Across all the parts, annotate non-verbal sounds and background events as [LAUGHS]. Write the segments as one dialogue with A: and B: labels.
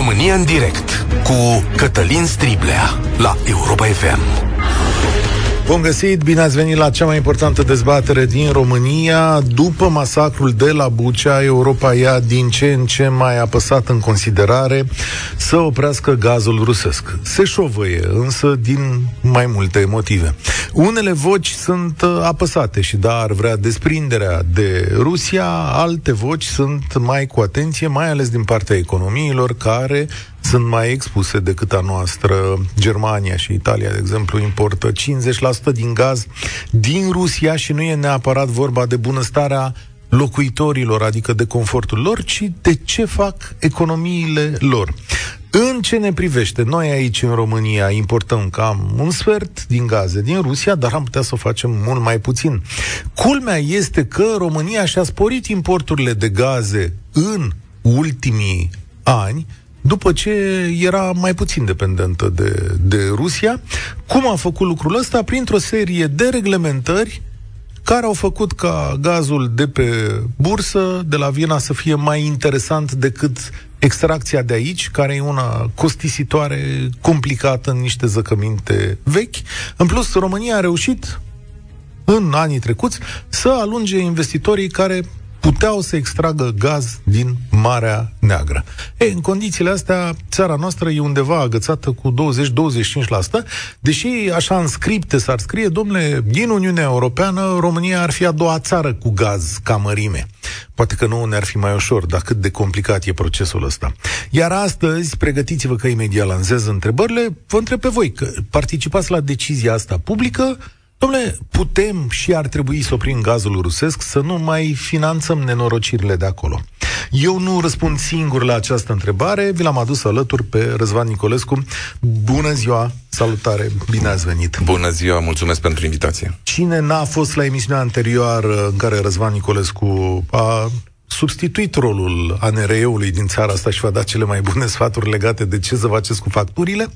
A: România în direct cu Cătălin Striblea la Europa FM.
B: Bun găsit, bine ați venit la cea mai importantă dezbatere din România. După masacrul de la Bucea, Europa ia din ce în ce mai apăsat în considerare să oprească gazul rusesc. Se șovăie, însă din mai multe motive. Unele voci sunt uh, apăsate și da, ar vrea desprinderea de Rusia, alte voci sunt mai cu atenție, mai ales din partea economiilor care sunt mai expuse decât a noastră. Germania și Italia, de exemplu, importă 50% din gaz din Rusia și nu e neapărat vorba de bunăstarea locuitorilor, adică de confortul lor, ci de ce fac economiile lor. În ce ne privește, noi aici în România importăm cam un sfert din gaze din Rusia, dar am putea să o facem mult mai puțin. Culmea este că România și-a sporit importurile de gaze în ultimii ani, după ce era mai puțin dependentă de, de Rusia. Cum a făcut lucrul ăsta? Printr-o serie de reglementări care au făcut ca gazul de pe bursă de la Viena să fie mai interesant decât extracția de aici, care e una costisitoare, complicată în niște zăcăminte vechi. În plus, România a reușit în anii trecuți să alunge investitorii care puteau să extragă gaz din Marea Neagră. E, în condițiile astea, țara noastră e undeva agățată cu 20-25%, deși așa în scripte s-ar scrie, domnule, din Uniunea Europeană, România ar fi a doua țară cu gaz ca mărime. Poate că nu ne-ar fi mai ușor, dar cât de complicat e procesul ăsta. Iar astăzi, pregătiți-vă că imediat lansez întrebările, vă întreb pe voi, că participați la decizia asta publică, Domnule, putem și ar trebui să oprim gazul rusesc, să nu mai finanțăm nenorocirile de acolo. Eu nu răspund singur la această întrebare, vi l-am adus alături pe Răzvan Nicolescu. Bună ziua, salutare, bine ați venit!
C: Bună ziua, mulțumesc pentru invitație!
B: Cine n-a fost la emisiunea anterioară în care Răzvan Nicolescu a substituit rolul ANRE-ului din țara asta și va da cele mai bune sfaturi legate de ce să faceți cu facturile.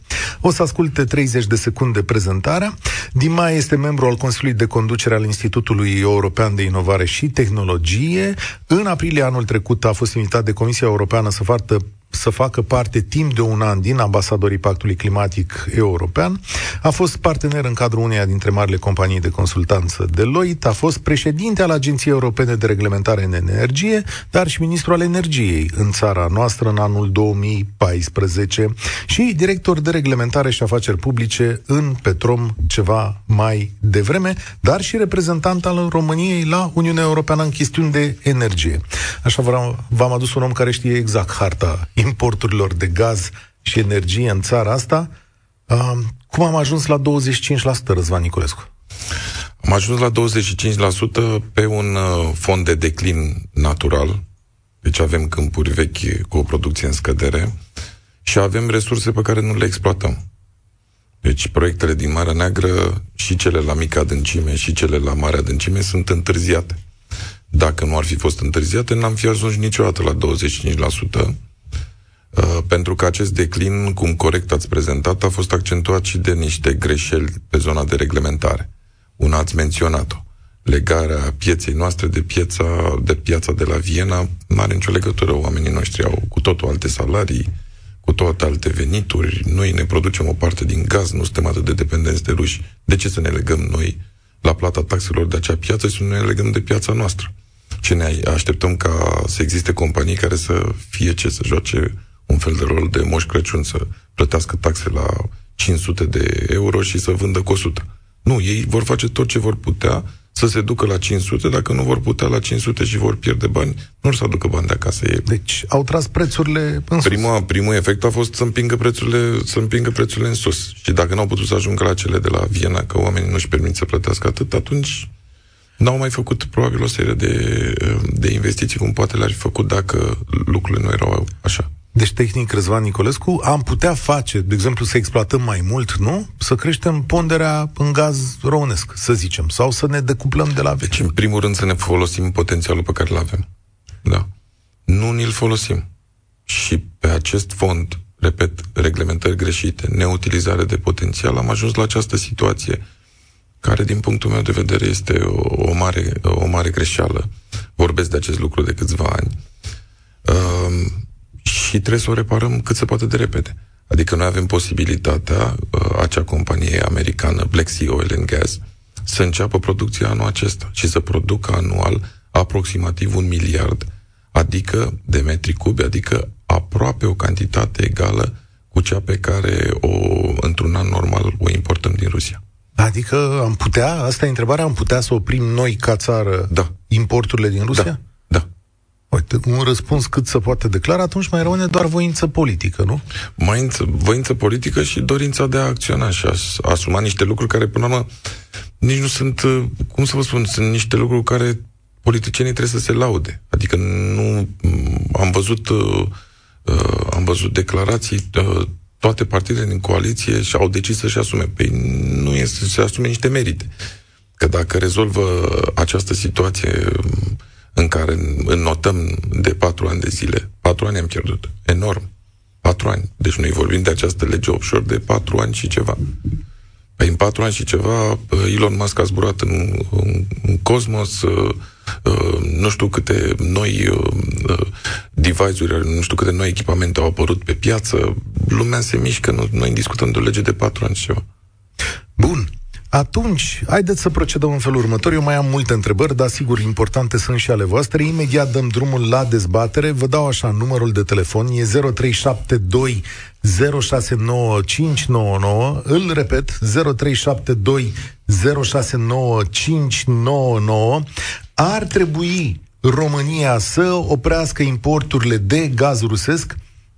B: O să asculte 30 de secunde prezentarea. Dima este membru al Consiliului de Conducere al Institutului European de Inovare și Tehnologie. În aprilie anul trecut a fost invitat de Comisia Europeană să facă să facă parte timp de un an din ambasadorii Pactului Climatic European. A fost partener în cadrul uneia dintre marile companii de consultanță Deloitte, a fost președinte al Agenției Europene de Reglementare în Energie, dar și ministru al energiei în țara noastră în anul 2014 și director de reglementare și afaceri publice în Petrom ceva mai devreme, dar și reprezentant al României la Uniunea Europeană în chestiuni de energie. Așa v-am adus un om care știe exact harta importurilor de gaz și energie în țara asta. Uh, cum am ajuns la 25%, Răzvan Niculescu?
C: Am ajuns la 25% pe un uh, fond de declin natural, deci avem câmpuri vechi cu o producție în scădere și avem resurse pe care nu le exploatăm. Deci proiectele din Marea Neagră, și cele la mică adâncime, și cele la mare adâncime, sunt întârziate. Dacă nu ar fi fost întârziate, n-am fi ajuns niciodată la 25%. Uh, pentru că acest declin, cum corect ați prezentat, a fost accentuat și de niște greșeli pe zona de reglementare. Una ați menționat-o. Legarea pieței noastre de piața de, piața de la Viena nu are nicio legătură. Oamenii noștri au cu totul alte salarii, cu toate alte venituri. Noi ne producem o parte din gaz, nu suntem atât de dependenți de ruși. De ce să ne legăm noi la plata taxelor de acea piață și să ne legăm de piața noastră? Ce ne așteptăm ca să existe companii care să fie ce, să joace un fel de rol de moș Crăciun, să plătească taxe la 500 de euro și să vândă cu 100. Nu, ei vor face tot ce vor putea să se ducă la 500, dacă nu vor putea la 500 și vor pierde bani, nu o să aducă bani de acasă ei.
B: Deci au tras prețurile în sus.
C: Prima, primul efect a fost să împingă prețurile, să împingă prețurile în sus. Și dacă n-au putut să ajungă la cele de la Viena, că oamenii nu-și permit să plătească atât, atunci n-au mai făcut probabil o serie de, de investiții cum poate le-ar fi făcut dacă lucrurile nu erau așa.
B: Deci, tehnic, Răzvan Nicolescu, am putea face, de exemplu, să exploatăm mai mult, nu? Să creștem ponderea în gaz românesc, să zicem, sau să ne decuplăm de la vechi.
C: Deci, în primul rând, să ne folosim potențialul pe care îl avem. Da. Nu ni-l folosim. Și pe acest fond, repet, reglementări greșite, neutilizare de potențial, am ajuns la această situație care, din punctul meu de vedere, este o, o, mare, o mare greșeală. Vorbesc de acest lucru de câțiva ani. Uh, și și trebuie să o reparăm cât se poate de repede. Adică noi avem posibilitatea, uh, acea companie americană, Black Sea Oil and Gas, să înceapă producția anul acesta și să producă anual aproximativ un miliard, adică de metri cubi, adică aproape o cantitate egală cu cea pe care o, într-un an normal o importăm din Rusia.
B: Adică am putea, asta e întrebarea, am putea să oprim noi ca țară
C: da.
B: importurile din Rusia?
C: Da. Da.
B: Uite, un răspuns cât se poate declara, atunci mai rămâne doar voință politică, nu?
C: Mai voință politică și dorința de a acționa și a asuma niște lucruri care, până la urmă, nici nu sunt, cum să vă spun, sunt niște lucruri care politicienii trebuie să se laude. Adică nu am văzut uh, uh, am văzut declarații uh, toate partidele din coaliție și au decis să-și asume. Păi nu este să se asume niște merite. Că dacă rezolvă această situație în care înnotăm de patru ani de zile, patru ani am pierdut, enorm, patru ani. Deci noi vorbim de această lege offshore de patru ani și ceva. Păi în patru ani și ceva, Elon Musk a zburat în, în, în cosmos, uh, uh, nu știu câte noi uh, device-uri, nu știu câte noi echipamente au apărut pe piață, lumea se mișcă, noi discutăm de o lege de patru ani și ceva.
B: Bun. Atunci, haideți să procedăm în felul următor. Eu mai am multe întrebări, dar sigur importante sunt și ale voastre. Imediat dăm drumul la dezbatere. Vă dau așa numărul de telefon, e 0372 069599. Îl repet, 0372 069599. Ar trebui România să oprească importurile de gaz rusesc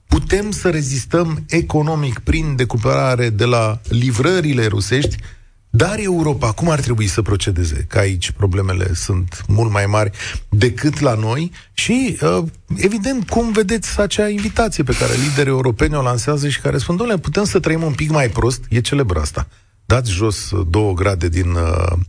B: putem să rezistăm economic prin decuperare de la livrările rusești dar Europa, cum ar trebui să procedeze? Că aici problemele sunt mult mai mari decât la noi și, uh, evident, cum vedeți acea invitație pe care liderii europeni o lansează și care spun, domnule, putem să trăim un pic mai prost? E celebr asta. Dați jos două grade din uh, Uh,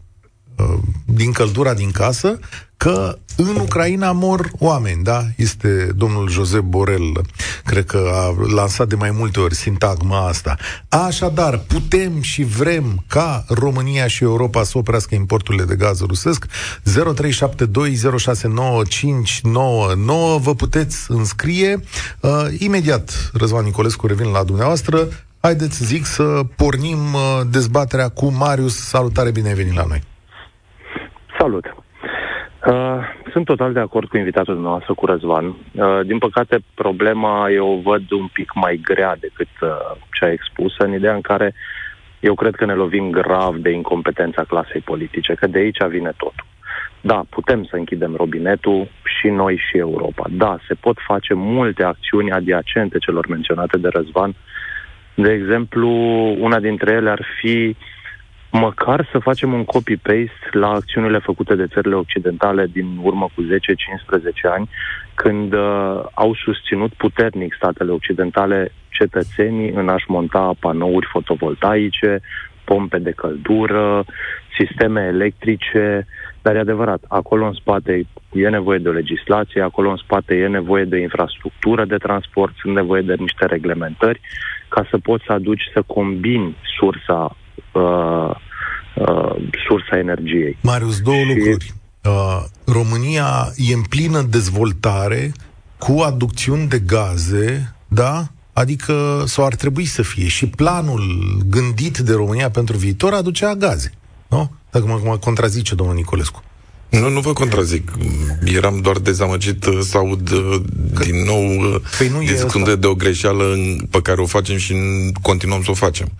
B: din căldura din casă că în Ucraina mor oameni, da? Este domnul Josep Borel, cred că a lansat de mai multe ori sintagma asta. Așadar, putem și vrem ca România și Europa să oprească importurile de gaz rusesc. 0372069599 vă puteți înscrie. Uh, imediat, Răzvan Nicolescu, revin la dumneavoastră. Haideți, zic, să pornim uh, dezbaterea cu Marius. Salutare, bine ai venit la noi!
D: Salut! Uh, sunt total de acord cu invitatul nostru, cu Răzvan. Uh, din păcate, problema eu o văd un pic mai grea decât uh, cea expusă, în ideea în care eu cred că ne lovim grav de incompetența clasei politice, că de aici vine totul. Da, putem să închidem robinetul și noi și Europa. Da, se pot face multe acțiuni adiacente celor menționate de Răzvan. De exemplu, una dintre ele ar fi uh, măcar să facem un copy-paste la acțiunile făcute de țările occidentale din urmă cu 10-15 ani, când uh, au susținut puternic statele occidentale cetățenii în a-și monta panouri fotovoltaice, pompe de căldură, sisteme electrice, dar e adevărat, acolo în spate e nevoie de o legislație, acolo în spate e nevoie de infrastructură de transport, sunt nevoie de niște reglementări ca să poți să aduci, să combini sursa uh, uh, sursa energiei.
B: Marius, două și... lucruri. Uh, România e în plină dezvoltare cu aducțiuni de gaze, da? Adică, sau ar trebui să fie. Și planul gândit de România pentru viitor aducea gaze. Nu? Dacă mă, mă contrazice domnul Nicolescu.
C: Nu, nu vă contrazic. Eram doar dezamăgit să aud uh, că, din nou uh, păi nu discutând de o greșeală pe care o facem și continuăm să o facem.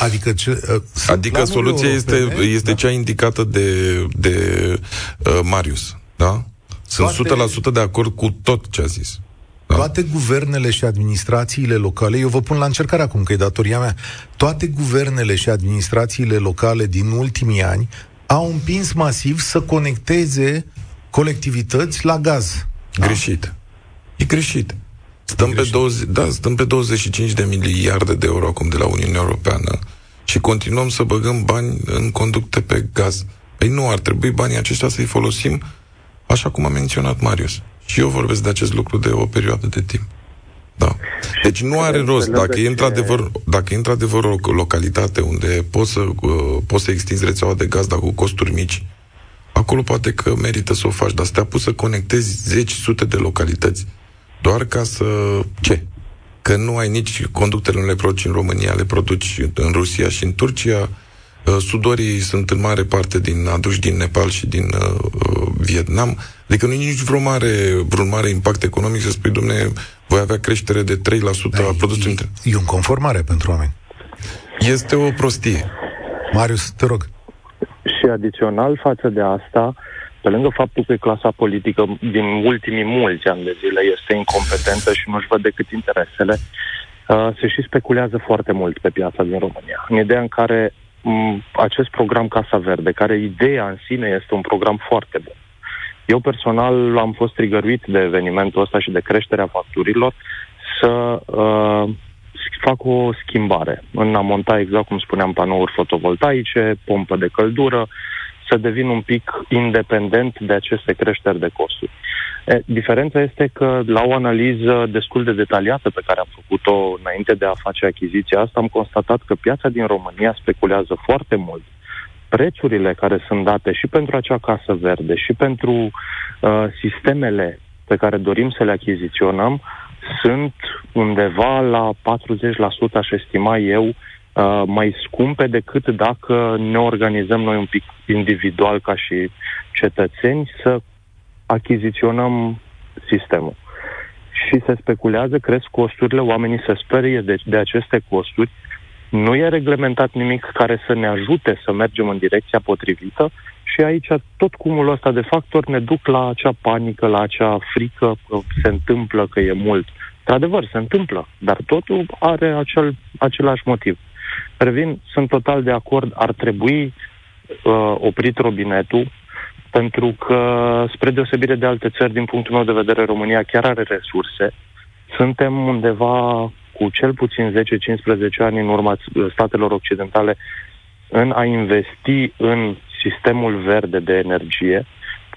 B: Adică, ce, uh,
C: adică soluția europene, este, este da? cea indicată de, de uh, Marius. Da? Sunt Toate... 100% de acord cu tot ce a zis.
B: Da. Toate guvernele și administrațiile locale, eu vă pun la încercare acum că e datoria mea, toate guvernele și administrațiile locale din ultimii ani au împins masiv să conecteze colectivități la gaz.
C: Greșit. Da? E greșit. Stăm pe, 20, da, stăm pe 25 de miliarde de euro acum de la Uniunea Europeană și continuăm să băgăm bani în conducte pe gaz. Păi nu, ar trebui banii aceștia să-i folosim așa cum a menționat Marius. Și eu vorbesc de acest lucru de o perioadă de timp. Da. Deci nu are rost. Dacă e într-adevăr, dacă e într-adevăr o localitate unde poți să, uh, poți să extinzi rețeaua de gaz, dar cu costuri mici, acolo poate că merită să o faci, dar să te pus să conectezi zeci, sute de localități doar ca să... Ce? că nu ai nici conductele nu le produci în România, le produci în Rusia și în Turcia, uh, sudorii sunt în mare parte din aduși din Nepal și din uh, uh Vietnam, adică nu e nici vreo mare, vreun mare impact economic să spui, domne, voi avea creștere de 3% da, a produsului
B: e, e un conformare pentru oameni.
C: Este o prostie.
B: Marius, te rog.
D: Și adițional față de asta, pe lângă faptul că clasa politică din ultimii mulți ani de zile este incompetentă și nu-și văd decât interesele, uh, se și speculează foarte mult pe piața din România. În ideea în care m- acest program Casa Verde, care ideea în sine este un program foarte bun. Eu personal am fost trigăruit de evenimentul ăsta și de creșterea facturilor să uh, fac o schimbare în a monta, exact cum spuneam, panouri fotovoltaice, pompă de căldură, să devin un pic independent de aceste creșteri de costuri. E, diferența este că la o analiză destul de detaliată pe care am făcut-o înainte de a face achiziția asta, am constatat că piața din România speculează foarte mult. Prețurile care sunt date și pentru acea casă verde și pentru uh, sistemele pe care dorim să le achiziționăm sunt undeva la 40%, aș estima eu, uh, mai scumpe decât dacă ne organizăm noi un pic individual ca și cetățeni să achiziționăm sistemul. Și se speculează, cresc costurile, oamenii se sperie de, de aceste costuri, nu e reglementat nimic care să ne ajute să mergem în direcția potrivită și aici tot cumulul ăsta de factori ne duc la acea panică, la acea frică că se întâmplă, că e mult. Într-adevăr, se întâmplă, dar totul are acel, același motiv. Revin, sunt total de acord, ar trebui uh, oprit robinetul, pentru că, spre deosebire de alte țări, din punctul meu de vedere, România chiar are resurse. Suntem undeva cu cel puțin 10-15 ani în urma statelor occidentale în a investi în sistemul verde de energie,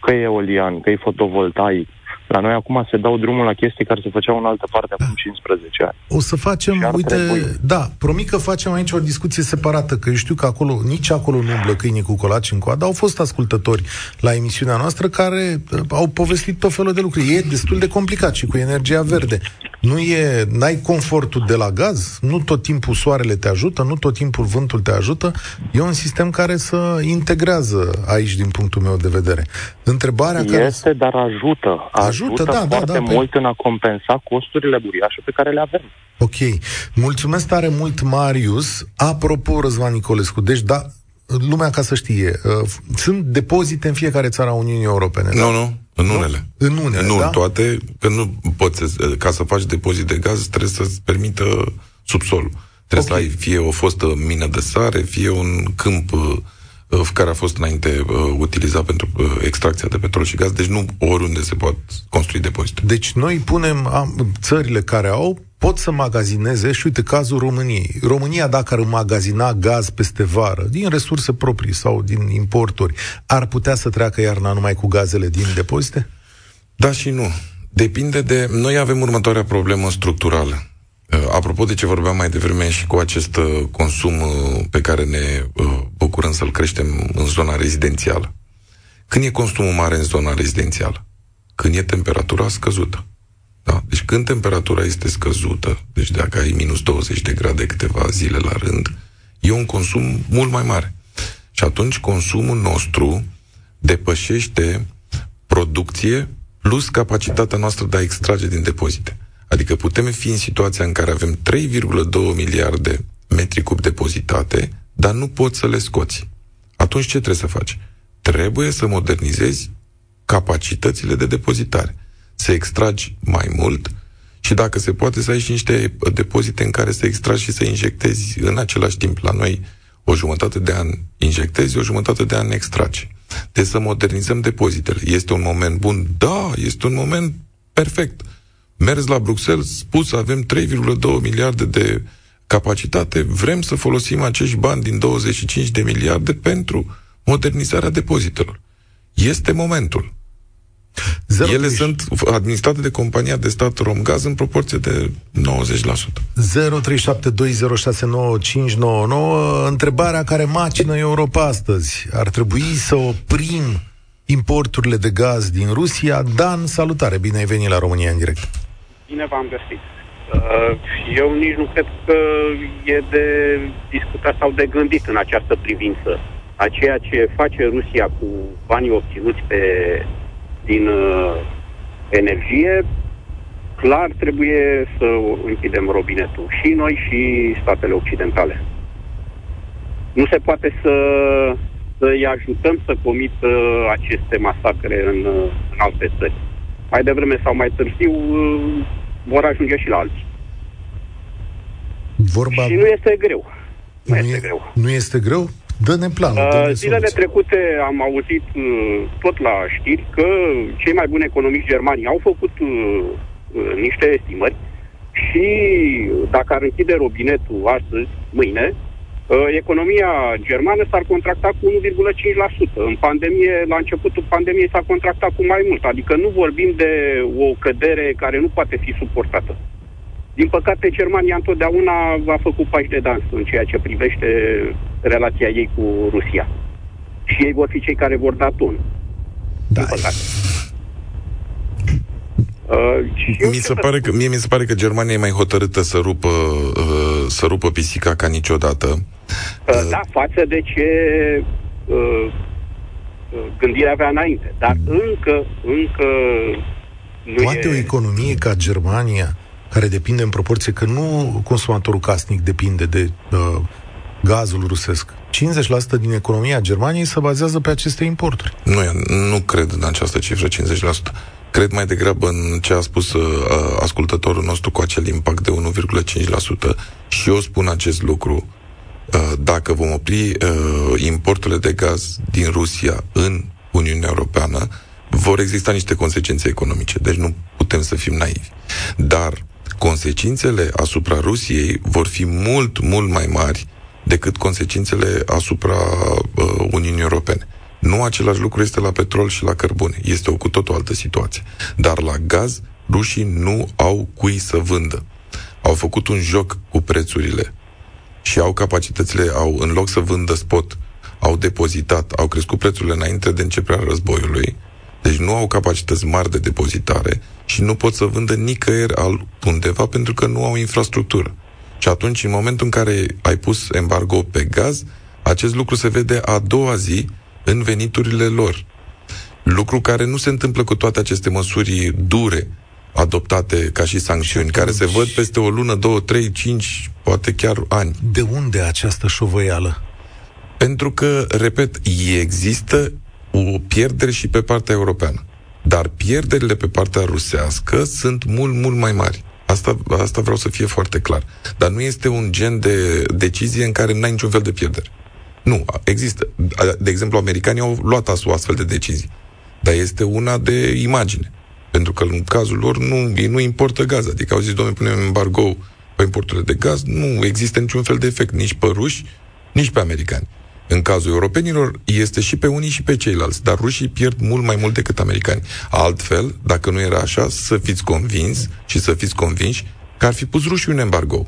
D: că e eolian, că e fotovoltaic, la noi acum se dau drumul la chestii care se făceau în altă parte acum 15 ani.
B: O să facem, uite, trebui. da, promit că facem aici o discuție separată, că eu știu că acolo, nici acolo nu umblă câinii cu colaci în coadă. Au fost ascultători la emisiunea noastră care uh, au povestit tot felul de lucruri. E destul de complicat și cu energia verde. Nu e, n-ai confortul de la gaz, nu tot timpul soarele te ajută, nu tot timpul vântul te ajută. E un sistem care să integrează aici, din punctul meu de vedere. Întrebarea
D: este,
B: care...
D: Este, dar ajută. Ajută, ajută da, da foarte da, da, mult pe... în a compensa costurile uriașe pe care le avem.
B: Ok. Mulțumesc tare mult, Marius. Apropo, Răzvan Nicolescu, deci da, lumea ca să știe, uh, sunt depozite în fiecare țară a Uniunii Europene.
C: Nu, da? nu, în unele.
B: În unele,
C: Nu
B: da?
C: în toate, că nu poți, ca să faci depozit de gaz, trebuie să-ți permită subsolul. Trebuie okay. să ai fie o fostă mină de sare, fie un câmp uh, care a fost înainte uh, utilizat pentru uh, extracția de petrol și gaz, deci nu oriunde se pot construi depozite.
B: Deci noi punem, am, țările care au, pot să magazineze și uite cazul României. România dacă ar magazina gaz peste vară, din resurse proprii sau din importuri, ar putea să treacă iarna numai cu gazele din depozite?
C: Da și nu. Depinde de... Noi avem următoarea problemă structurală. Uh, apropo de ce vorbeam mai devreme și cu acest uh, consum uh, pe care ne bucurăm să-l creștem în zona rezidențială. Când e consumul mare în zona rezidențială? Când e temperatura scăzută. Da? Deci când temperatura este scăzută, deci dacă ai minus 20 de grade câteva zile la rând, e un consum mult mai mare. Și atunci consumul nostru depășește producție plus capacitatea noastră de a extrage din depozite. Adică putem fi în situația în care avem 3,2 miliarde metri cub depozitate, dar nu poți să le scoți. Atunci ce trebuie să faci? Trebuie să modernizezi capacitățile de depozitare. Să extragi mai mult și dacă se poate să ai și niște depozite în care să extragi și să injectezi în același timp la noi o jumătate de an injectezi, o jumătate de an extragi. Deci să modernizăm depozitele. Este un moment bun? Da, este un moment perfect mers la Bruxelles, spus avem 3,2 miliarde de capacitate, vrem să folosim acești bani din 25 de miliarde pentru modernizarea depozitelor. Este momentul. Zero Ele 30... sunt administrate de compania de stat Romgaz în proporție de 90%.
B: 0372069599 Întrebarea care macină Europa astăzi. Ar trebui să oprim importurile de gaz din Rusia? Dan, salutare, bine ai venit la România în direct.
E: Bine v-am găsit. Uh, eu nici nu cred că e de discutat sau de gândit în această privință. A ceea ce face Rusia cu banii obținuți pe, din uh, energie, clar trebuie să închidem robinetul. Și noi și statele occidentale. Nu se poate să, să-i ajutăm să comită aceste masacre în, în alte țări. Mai devreme sau mai târziu vor ajunge și la alții.
B: Vorba...
E: Și nu este greu.
B: Nu, nu este e, greu. Nu este greu? Dă-ne planul. Uh, dă
E: zilele trecute am auzit uh, tot la știri că cei mai buni economiști germani au făcut uh, uh, niște estimări și dacă ar închide robinetul astăzi, mâine, uh, economia germană s-ar contracta cu 1,5%. În pandemie, la începutul pandemiei s-a contractat cu mai mult, adică nu vorbim de o cădere care nu poate fi suportată. Din păcate, Germania întotdeauna a făcut pași de dans în ceea ce privește relația ei cu Rusia. Și ei vor fi cei care vor da ton. Da. Din păcate.
C: Uh, mi se pare că, mie mi se pare că Germania e mai hotărâtă să rupă, uh, să rupă pisica ca niciodată.
E: Uh, da, față de ce uh, gândirea avea înainte. Dar mm. încă, încă
B: nu Poate e... o economie ca Germania care depinde în proporție că nu consumatorul casnic depinde de uh, gazul rusesc. 50% din economia Germaniei se bazează pe aceste importuri.
C: Nu, nu cred în această cifră, 50%. Cred mai degrabă în ce a spus uh, ascultătorul nostru cu acel impact de 1,5% și eu spun acest lucru. Uh, dacă vom opri uh, importurile de gaz din Rusia în Uniunea Europeană, vor exista niște consecințe economice, deci nu putem să fim naivi. Dar consecințele asupra Rusiei vor fi mult, mult mai mari decât consecințele asupra uh, Uniunii Europene. Nu același lucru este la petrol și la cărbune. Este o cu totul altă situație. Dar la gaz, rușii nu au cui să vândă. Au făcut un joc cu prețurile și au capacitățile, au, în loc să vândă spot, au depozitat, au crescut prețurile înainte de începerea războiului deci nu au capacități mari de depozitare și nu pot să vândă nicăieri undeva pentru că nu au infrastructură. Și atunci, în momentul în care ai pus embargo pe gaz, acest lucru se vede a doua zi în veniturile lor. Lucru care nu se întâmplă cu toate aceste măsuri dure adoptate ca și sancțiuni, care se văd peste o lună, două, trei, cinci, poate chiar ani.
B: De unde această șovăială?
C: Pentru că, repet, există o pierdere și pe partea europeană. Dar pierderile pe partea rusească sunt mult, mult mai mari. Asta, asta vreau să fie foarte clar. Dar nu este un gen de decizie în care nu ai niciun fel de pierdere. Nu, există. De exemplu, americanii au luat o astfel de decizii. Dar este una de imagine. Pentru că în cazul lor nu, ei nu importă gaz. Adică au zis, domnule, punem embargo pe importurile de gaz, nu există niciun fel de efect nici pe ruși, nici pe americani. În cazul europenilor, este și pe unii și pe ceilalți, dar rușii pierd mult mai mult decât americani. Altfel, dacă nu era așa, să fiți convins și să fiți convinși că ar fi pus rușii un embargo.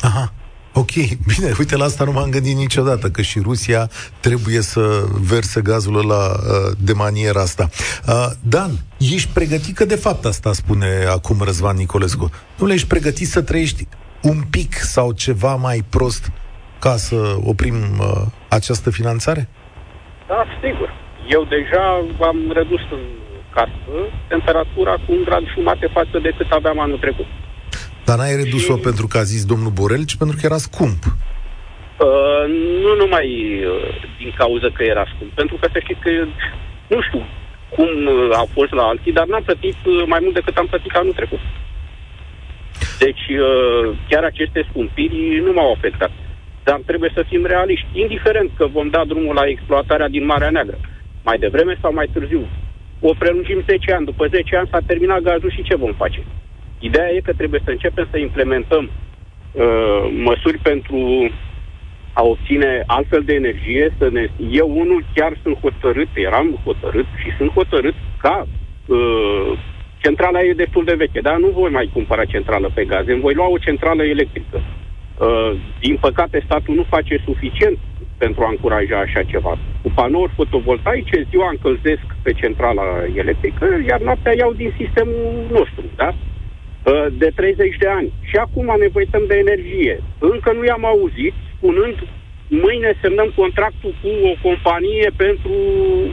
B: Aha. Ok, bine, uite, la asta nu m-am gândit niciodată, că și Rusia trebuie să verse gazul ăla uh, de maniera asta. Uh, Dan, ești pregătit, că de fapt asta spune acum Răzvan Nicolescu, nu le ești pregătit să trăiești un pic sau ceva mai prost ca să oprim uh, această finanțare?
E: Da, sigur. Eu deja am redus în casă temperatura cu un grad jumate față de cât aveam anul trecut.
B: Dar n-ai redus-o și... pentru că a zis domnul Borel, ci pentru că era scump.
E: Uh, nu numai uh, din cauza că era scump, pentru că să știți că, nu știu cum uh, a fost la alții, dar n-am plătit uh, mai mult decât am plătit anul trecut. Deci, uh, chiar aceste scumpiri nu m-au afectat. Dar trebuie să fim realiști, indiferent că vom da drumul la exploatarea din Marea Neagră, mai devreme sau mai târziu. O prelungim 10 ani, după 10 ani s-a terminat gazul și ce vom face? Ideea e că trebuie să începem să implementăm uh, măsuri pentru a obține altfel de energie. Să ne... Eu unul chiar sunt hotărât, eram hotărât și sunt hotărât ca uh, centrala e destul de veche, dar nu voi mai cumpăra centrală pe gaze, îmi voi lua o centrală electrică. Uh, din păcate, statul nu face suficient pentru a încuraja așa ceva. Cu panouri fotovoltaice, ziua încălzesc pe centrala electrică, iar noaptea iau din sistemul nostru, da? Uh, de 30 de ani. Și acum ne uităm de energie. Încă nu i-am auzit spunând mâine semnăm contractul cu o companie pentru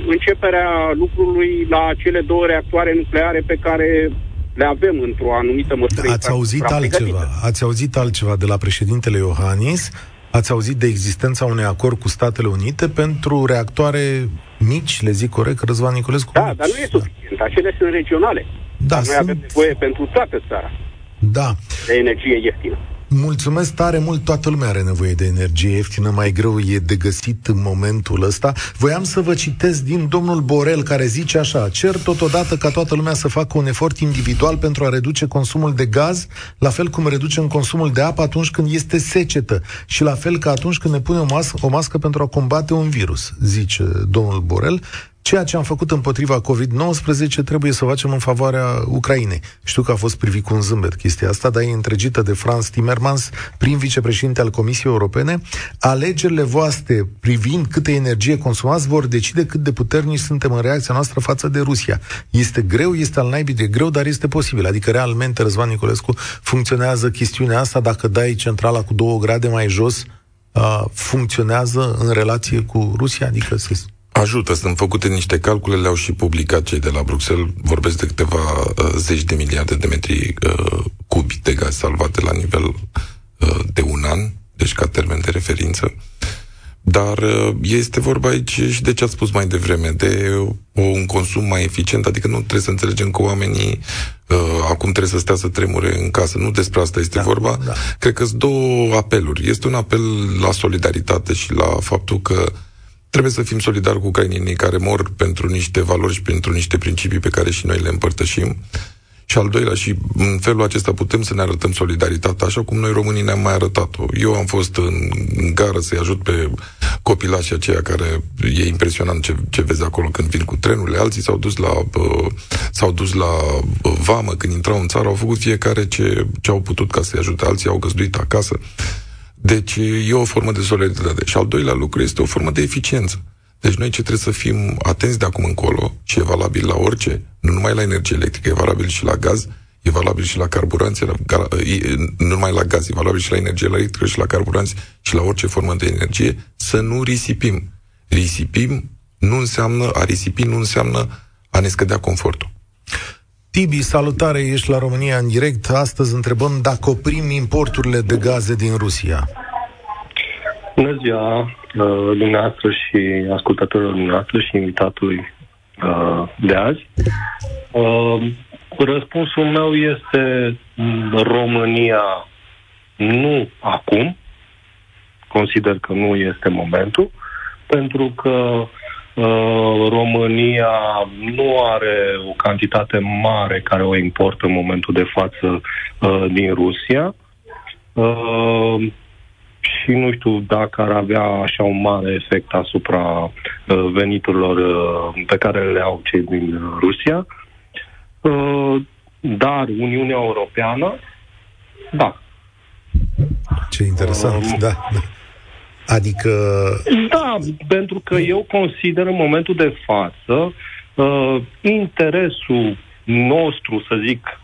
E: începerea lucrului la cele două reactoare nucleare pe care le avem într-o anumită măsură.
B: Ați auzit altceva? Ați auzit altceva de la președintele Iohannis? Ați auzit de existența unui acord cu Statele Unite pentru reactoare mici, le zic corect, Răzvan Niculescu?
E: Da, mici. dar nu e suficient. Acele sunt regionale. Da, dar noi sunt... avem nevoie pentru toată țara.
B: Da.
E: De energie ieftină.
B: Mulțumesc tare mult, toată lumea are nevoie de energie ieftină, mai greu e de găsit în momentul ăsta. Voiam să vă citesc din domnul Borel, care zice așa, cer totodată ca toată lumea să facă un efort individual pentru a reduce consumul de gaz, la fel cum reducem consumul de apă atunci când este secetă și la fel ca atunci când ne punem o, mas- o mască pentru a combate un virus, zice domnul Borel. Ceea ce am făcut împotriva COVID-19 trebuie să facem în favoarea Ucrainei. Știu că a fost privit cu un zâmbet chestia asta, dar e întregită de Franz Timmermans, prim vicepreședinte al Comisiei Europene. Alegerile voastre privind câtă energie consumați vor decide cât de puternici suntem în reacția noastră față de Rusia. Este greu, este al naibii de greu, dar este posibil. Adică realmente, Răzvan Nicolescu, funcționează chestiunea asta dacă dai centrala cu două grade mai jos, uh, funcționează în relație cu Rusia? Adică se
C: Ajută, sunt făcute niște calcule, le-au și publicat cei de la Bruxelles, vorbesc de câteva uh, zeci de miliarde de metri uh, cubi de gaz salvate la nivel uh, de un an, deci ca termen de referință. Dar uh, este vorba aici și de ce ați spus mai devreme, de o, un consum mai eficient, adică nu trebuie să înțelegem că oamenii uh, acum trebuie să stea să tremure în casă. Nu despre asta este da, vorba. Da. Cred că sunt două apeluri. Este un apel la solidaritate și la faptul că uh, Trebuie să fim solidari cu ucrainienii care mor pentru niște valori și pentru niște principii pe care și noi le împărtășim. Și al doilea, și în felul acesta putem să ne arătăm solidaritatea, așa cum noi românii ne-am mai arătat-o. Eu am fost în, în gară să-i ajut pe copilașii aceia care e impresionant ce, ce vezi acolo când vin cu trenurile. Alții s-au dus la, uh, s-au dus la uh, vamă când intrau în țară, au făcut fiecare ce, ce au putut ca să-i ajute. Alții au găzduit acasă. Deci e o formă de solidaritate. Și al doilea lucru este o formă de eficiență. Deci noi ce trebuie să fim atenți de acum încolo și e valabil la orice, nu numai la energie electrică, e valabil și la gaz, e valabil și la carburanți, nu numai la gaz, e valabil și la energie electrică și la carburanți și la orice formă de energie, să nu risipim. Risipim nu înseamnă, a risipi nu înseamnă a ne scădea confortul.
B: Tibi, salutare, ești la România în direct. Astăzi întrebăm dacă oprim importurile de gaze din Rusia.
F: Bună ziua, uh, dumneavoastră și ascultătorilor dumneavoastră și invitatului uh, de azi. Uh, răspunsul meu este România nu acum, consider că nu este momentul, pentru că Uh, România nu are o cantitate mare care o importă în momentul de față uh, din Rusia. Uh, și nu știu dacă ar avea așa un mare efect asupra veniturilor pe care le au cei din Rusia. Dar Uniunea Europeană, da.
B: Ce interesant, uh, da. Da. Adică...
F: Da, pentru că eu consider în momentul de față uh, interesul nostru, să zic,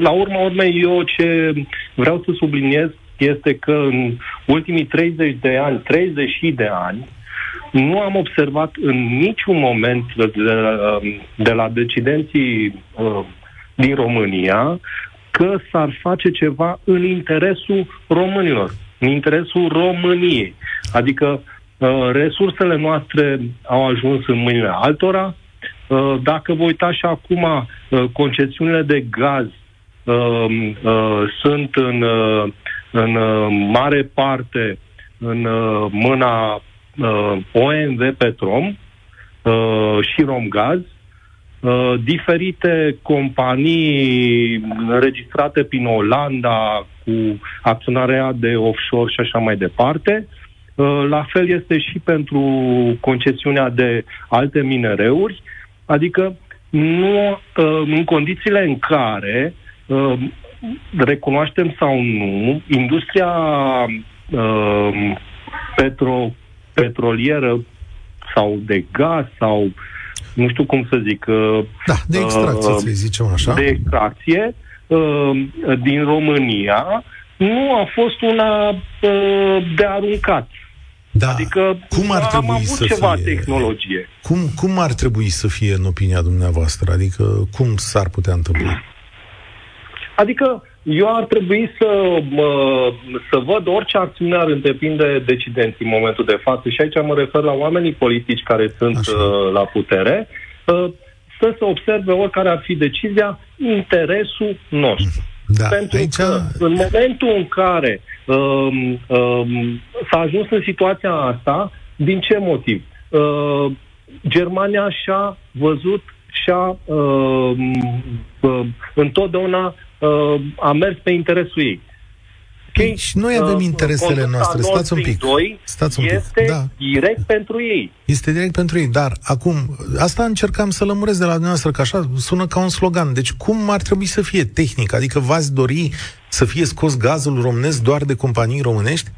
F: la urma urmei, eu ce vreau să subliniez este că în ultimii 30 de ani, 30 de ani, nu am observat în niciun moment de, de, de la decidenții uh, din România că s-ar face ceva în interesul românilor în interesul României. Adică uh, resursele noastre au ajuns în mâinile altora. Uh, dacă vă uitați și acum, uh, concesiunile de gaz uh, uh, sunt în, uh, în uh, mare parte în uh, mâna uh, OMV Petrom uh, și Romgaz, Uh, diferite companii înregistrate prin Olanda cu acționarea de offshore și așa mai departe. Uh, la fel este și pentru concesiunea de alte minereuri, adică nu uh, în condițiile în care recunoaștem sau nu, industria petro, petrolieră sau de gaz sau uh, nu știu cum să zic...
B: Da, de extracție, uh, să zicem așa.
F: De extracție, uh, din România nu a fost una uh, de aruncat.
B: Da.
F: Adică
B: cum ar
F: am
B: trebui
F: avut
B: să
F: ceva
B: fie?
F: tehnologie.
B: Cum, cum ar trebui să fie în opinia dumneavoastră? Adică cum s-ar putea întâmpla?
F: Adică eu ar trebui să, mă, să văd orice acțiune ar întreprinde decidenții în momentul de față și aici mă refer la oamenii politici care sunt
B: Așa.
F: uh, la putere, uh, să se observe oricare ar fi decizia, interesul nostru.
B: Da,
F: Pentru
B: aici...
F: că în momentul în care um, um, s-a ajuns în situația asta, din ce motiv? Uh, Germania și-a văzut și-a uh, uh, întotdeauna uh, a mers pe interesul ei.
B: Păi, și noi avem interesele
F: conducta
B: noastre.
F: Nord
B: Stați un
F: Stream
B: pic.
F: 2
B: Stați un pic.
F: Este
B: Da.
F: direct pentru ei.
B: Este direct pentru ei, dar acum, asta încercam să lămuresc de la dumneavoastră, că așa sună ca un slogan. Deci cum ar trebui să fie tehnic? Adică v-ați dori să fie scos gazul românesc doar de companii românești?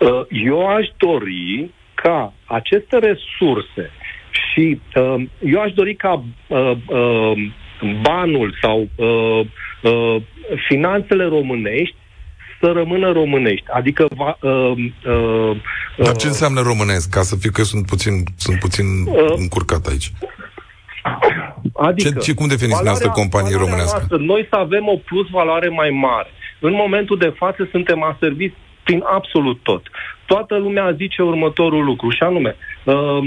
F: Uh, Eu aș dori ca aceste resurse și uh, eu aș dori ca uh, uh, banul sau uh, uh, finanțele românești să rămână românești. Adică va, uh, uh,
C: Dar ce înseamnă românesc? Ca să fiu că eu sunt puțin, sunt puțin
F: Uh.
C: încurcat aici.
F: Adică,
C: Ce- ce- cum definiți
F: valoarea-
C: dumneavoastră companie
F: valoarea
C: românească?
F: Noastră, noi să avem o plus valoare mai mare. În momentul de față suntem aserviți prin absolut tot. Toată lumea zice următorul lucru, și anume, uh,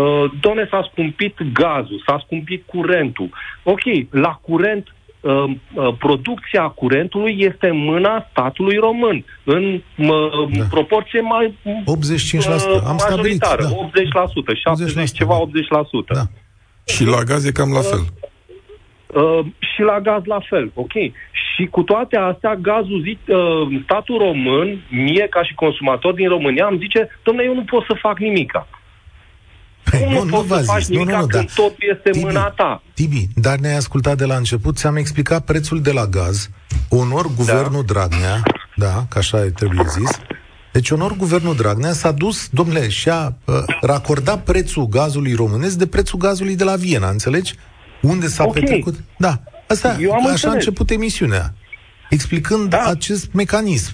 F: uh, doamne, s-a scumpit gazul, s-a scumpit curentul. Ok, la curent uh, uh, producția curentului este în mâna statului român, în uh,
B: Da.
F: proporție mai
B: 85%. Am stabilit.
F: majoritară,
B: Da.
F: 80%, 70 ceva,
B: da.
F: 80%.
B: Da.
C: Și la gaz e cam la fel.
F: Uh, și la gaz la fel, ok. Și cu toate astea, gazul, zi, uh, statul român, mie ca și consumator din România, îmi zice, domnule, eu nu pot să fac nimica.
B: Păi,
F: Cum
B: nu,
F: nu,
B: nu
F: poți
B: v-a
F: să faci
B: zis. Nu,
F: nimica
B: nu, nu,
F: când
B: da.
F: tot este
B: Tibi,
F: în mâna ta?
B: Tibi, dar ne-ai ascultat de la început, ți-am explicat prețul de la gaz, onor guvernul Dragnea, da, că așa trebuie zis, deci onor guvernul Dragnea s-a dus, domnule, și-a uh, racordat prețul gazului românesc de prețul gazului de la Viena, înțelegi? Unde s-a
F: Ok.
B: petrecut? Da, asta,
F: Eu am
B: așa a
F: înțeles.
B: început emisiunea, explicând
F: Da.
B: acest mecanism.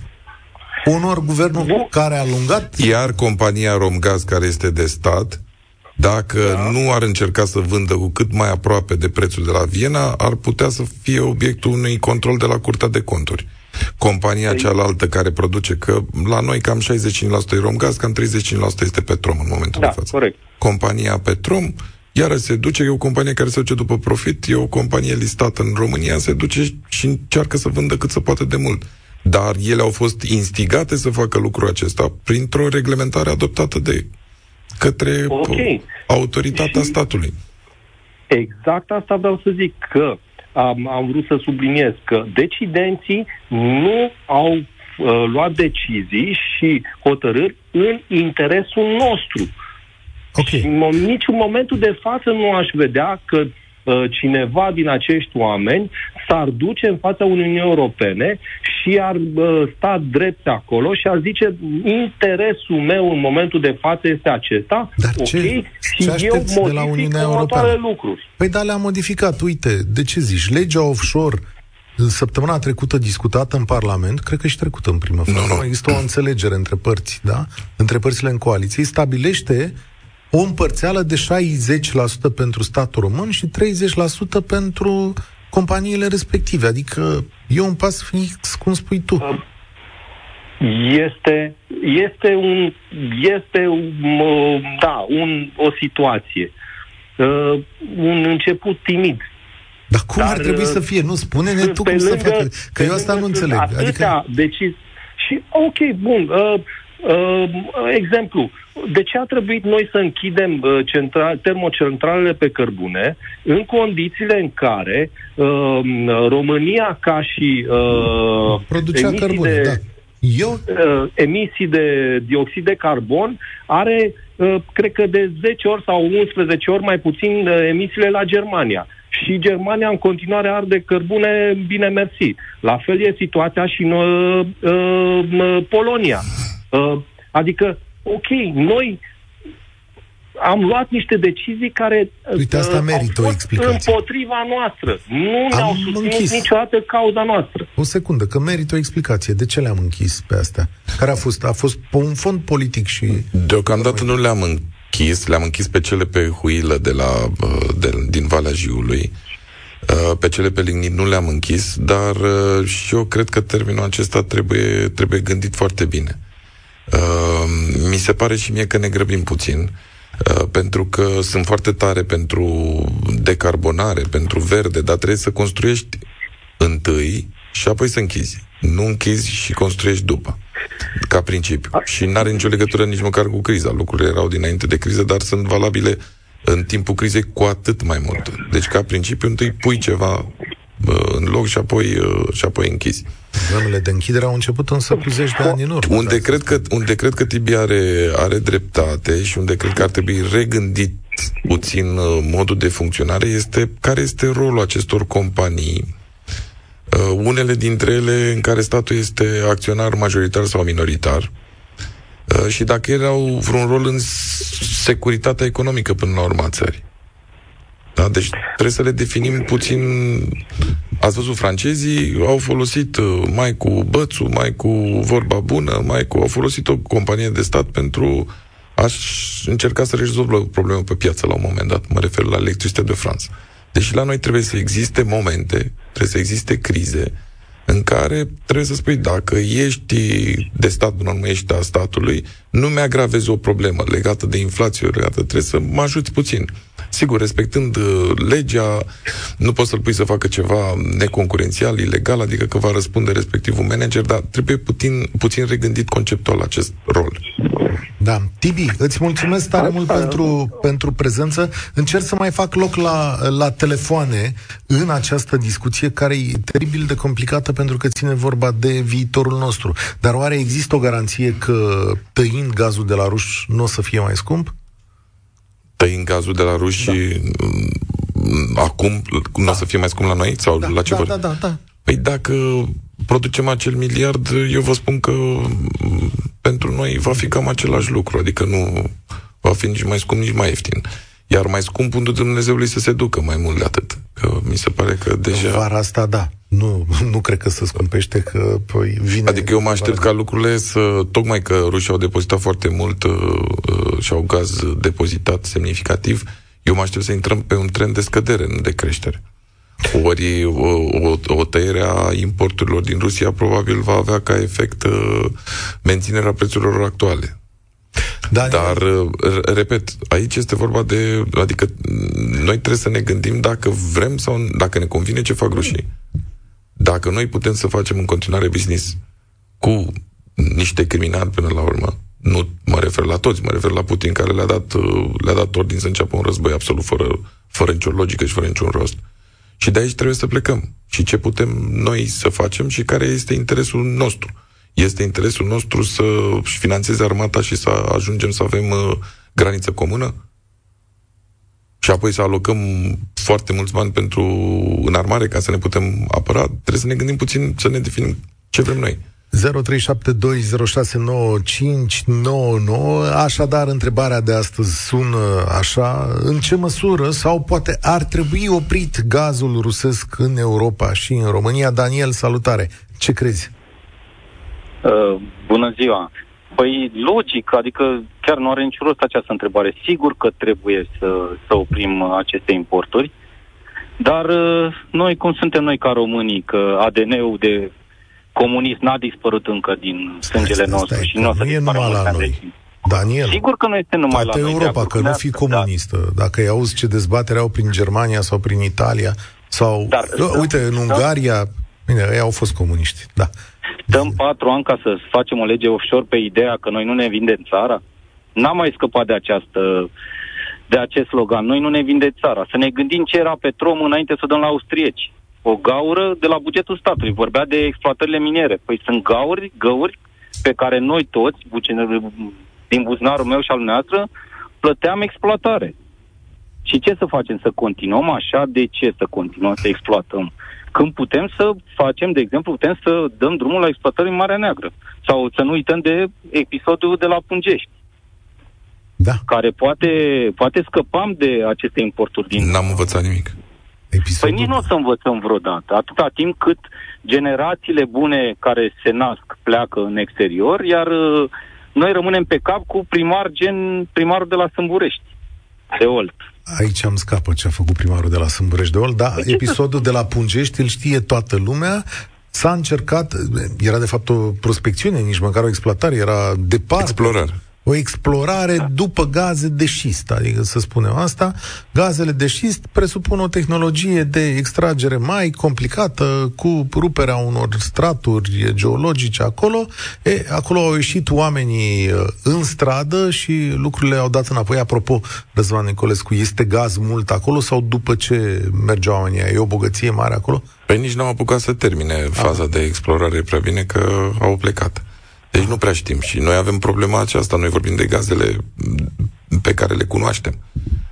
B: Onor guvernul
F: Nu.
B: care a lungat
C: Iar compania Romgaz, care este de stat, dacă da. nu ar încerca să vândă cu cât mai aproape de prețul de la Viena, ar putea să fie obiectul unui control de la Curtea de Conturi. Compania
F: Păi-
C: cealaltă care produce, că la noi cam 65% e Romgaz, cam 35% este Petrom în momentul
F: Da,
C: de față.
F: corect.
C: Compania Petrom, iară se duce, e o companie care se duce după profit, e o companie listată în România, se duce și încearcă să vândă cât se poate de mult. Dar ele au fost instigate să facă lucrul acesta printr-o reglementare adoptată de către
F: Ok.
C: p- autoritatea
F: Și-
C: statului.
F: Exact asta vreau să zic, că am, am vrut să subliniez că decidenții nu au uh, luat decizii și hotărâri în interesul nostru.
B: Ok.
F: Și în mo- niciun momentul de față nu aș vedea că uh, cineva din acești oameni s-ar duce în fața Uniunii Europene și ar uh, sta drept acolo și ar zice interesul meu în momentul de față este acesta,
B: Dar
F: ok,
B: ce-
F: și
B: ce
F: eu
B: aștepți de la
F: modific
B: Uniunea
F: următoarele
B: Europeană?
F: lucruri.
B: Păi da, le-a modificat. Uite, de ce zici? Legea offshore săptămâna trecută discutată în Parlament, cred că și trecută în primă fază.
C: Nu, nu.
B: Există o înțelegere între părți, da? Între părțile în coaliție, stabilește o împărțeală de 60% pentru statul român și 30% pentru companiile respective. Adică e un pas fix, cum spui tu.
F: Este, este un, este un, uh, da, un, o situație. Uh, un început timid. Da,
B: Dar cum
F: Dar,
B: ar trebui
F: uh,
B: să fie? Nu, spune-ne tu
F: Pe
B: cum să
F: lângă-
B: facă. Că
F: pe
B: eu asta nu
F: lângă
B: înțeleg.
F: Atâtea
B: Adică,
F: decizi. Și, ok, bun. Uh, uh, exemplu, de ce a trebuit noi să închidem uh, centra- termocentralele pe cărbune în condițiile în care uh, România, ca și uh,
B: producea
F: emisii
B: cărbune,
F: de,
B: da. Eu
F: uh, emisii de dioxid de carbon are, uh, cred că de 10 ori sau 11 ori mai puțin uh, emisiile la Germania. Și Germania în continuare arde cărbune, bine mersi. La fel e situația și în uh, uh, Polonia. Uh, adică, ok, noi am luat niște decizii care
B: Uite, asta
F: uh,
B: merită
F: au
B: o
F: fost
B: explicație.
F: împotriva noastră. Nu ne-au
B: Am
F: susținut
B: închis.
F: niciodată cauza noastră.
B: O secundă, că merită o explicație. De ce le-am închis pe astea? Care a fost? A fost pe un fond politic și...
C: Deocamdată nu le-am închis, le-am închis pe cele pe huilă de la, uh, de, din Valea Jiului. Uh, Pe cele pe lignit nu le-am închis, dar uh, și eu cred că termenul acesta trebuie, trebuie gândit foarte bine. Uh, Mi se pare și mie că ne grăbim puțin, uh, pentru că sunt foarte tare pentru decarbonare, pentru verde, dar trebuie să construiești întâi și apoi să închizi. Nu închizi și construiești după, ca principiu. Și nu are nicio legătură nici măcar cu criza. Lucrurile erau dinainte de criză, dar sunt valabile în timpul crizei cu atât mai mult. Deci, ca principiu, întâi pui ceva uh, în loc și apoi, uh, și apoi închizi.
B: Programele de închidere au început însă cu zeci de ani în urmă.
C: Unde
B: Dar-
C: cred, că, unde cred că Tibi are, are dreptate și unde cred că ar trebui regândit puțin uh, modul de funcționare este care este rolul acestor companii Uh, unele dintre ele în care statul este acționar majoritar sau minoritar uh, și dacă ele au vreun rol în s- securitatea economică până la urma țării. Da? Deci trebuie să le definim puțin... Ați văzut, francezii au folosit uh, mai cu bățul, mai cu vorba bună, mai cu... Au folosit o companie de stat pentru a încerca să rezolvă o problemă pe piață la un moment dat. Mă refer la Electricité de France. Deci la noi trebuie să existe momente, trebuie să existe crize în care trebuie să spui, dacă ești de stat până nu ești a statului, nu mi-agravezi o problemă legată de inflație, legată, trebuie să mă ajuți puțin. Sigur, respectând uh, legea, nu poți să-l pui să facă ceva neconcurențial, ilegal, adică că va răspunde respectivul manager, dar trebuie puțin, puțin regândit conceptual acest rol.
B: Da. Tibi, îți mulțumesc tare mult pentru, pentru prezență. Încerc să mai fac loc la, la telefoane în această discuție care e teribil de complicată pentru că ține vorba de viitorul nostru. Dar oare există o garanție că tăind gazul de la ruș nu o să fie mai scump?
C: Tăind gazul de la ruși da. acum, nu o să fie mai scump la noi? Sau
B: Da,
C: la ce
B: da,
C: vor?
B: da, da, da.
C: Păi dacă producem acel miliard, eu vă spun că m, pentru noi va fi cam același lucru, adică nu va fi nici mai scump, nici mai ieftin. Iar mai scump unde Dumnezeului să se ducă mai mult de atât. Că mi se pare că deja...
B: Vara asta, da. Nu, nu cred că se scumpește, că păi, vine...
C: Adică eu mă aștept ca lucrurile să... Tocmai că rușii au depozitat foarte mult uh, uh, și au gaz depozitat semnificativ, eu mă aștept să intrăm pe un trend de scădere, nu de creștere. Ori o, o, o tăiere a importurilor din Rusia probabil va avea ca efect uh, menținerea prețurilor actuale.
B: Daniel,
C: Dar, uh, r- repet, aici este vorba de... Adică noi trebuie să ne gândim dacă vrem sau dacă ne convine ce fac rușii. Dacă noi putem să facem în continuare business cu niște criminali până la urmă, nu mă refer la toți, mă refer la Putin care le-a dat, uh, le-a dat ordin să înceapă un război absolut fără, fără nicio logică și fără niciun rost. Și de aici trebuie să plecăm. Și ce putem noi să facem și care este interesul nostru. Este interesul nostru să financeze armata și să ajungem să avem uh, graniță comună? Și apoi să alocăm foarte mulți bani pentru înarmare ca să ne putem apăra? Trebuie să ne gândim puțin să ne definim ce vrem noi.
B: 0372069599 Așadar, întrebarea de astăzi sună așa În ce măsură sau poate ar trebui oprit gazul rusesc în Europa și în România? Daniel, salutare! Ce crezi?
G: Uh, bună ziua! Păi, logic, adică chiar nu are niciun rost această întrebare. Sigur că trebuie să, să oprim uh, aceste importuri, dar uh, noi, cum suntem noi ca românii, că ADN-ul de comunist n-a dispărut încă din sângele nostru și nu o să
B: nu e
G: dispară
B: numai
G: mulți
B: la
G: ani de
B: noi.
G: timp.
B: Daniel,
G: Sigur că nu este numai
B: toată
G: la noi. de
B: Europa,
G: acord
B: că
G: cu
B: nu fi
G: asta, da.
B: comunistă. Dacă îi auzi ce dezbatere au prin Germania sau prin Italia, sau,
G: Dar-
B: uh, uite, în
G: da.
B: Ungaria, bine, ei au fost comuniști, da.
G: Stăm patru ani ca să facem o lege offshore pe ideea că noi nu ne vindem țara? N-am mai scăpat de această de acest slogan. Noi nu ne vindem țara. Să ne gândim ce era Petrom înainte să dăm la austrieci. O gaură de la bugetul statului. Vorbea de exploatările miniere. Păi sunt gauri, găuri pe care noi toți, bucine- din buzunarul meu și al noastră, plăteam exploatare. Și ce să facem? Să continuăm așa? De ce să continuăm să exploatăm? Când putem să facem, de exemplu, putem să dăm drumul la exploatări în Marea Neagră. Sau să nu uităm de episodul de la Pungești.
B: Da.
G: care poate, poate scăpam de aceste importuri din...
C: N-am învățat nimic.
B: Episodul...
G: Păi nici nu o să învățăm vreodată, atâta timp cât generațiile bune care se nasc pleacă în exterior, iar uh, noi rămânem pe cap cu primar gen primarul de la Sâmburești, de Olt.
B: Aici am scapă ce a făcut primarul de la Sâmburești de Ol, da,
G: Păi ce
B: episodul de la Pungești îl știe toată lumea, S-a încercat, era de fapt o prospecțiune, nici măcar o exploatare, era departe.
C: Explorare.
B: O explorare da. după gaze de șist, adică să spunem asta. Gazele de șist presupun o tehnologie de extragere mai complicată, cu ruperea unor straturi geologice acolo. E, acolo au ieșit oamenii uh, în stradă și lucrurile au dat înapoi. Apropo, Răzvan Nicolescu, este gaz mult acolo sau după ce mergeau oamenii? E o bogăție mare acolo?
C: Păi nici n-au apucat să termine faza de explorare prea bine că au plecat. Deci nu prea știm și noi avem problema aceasta, noi vorbim de gazele pe care le cunoaștem,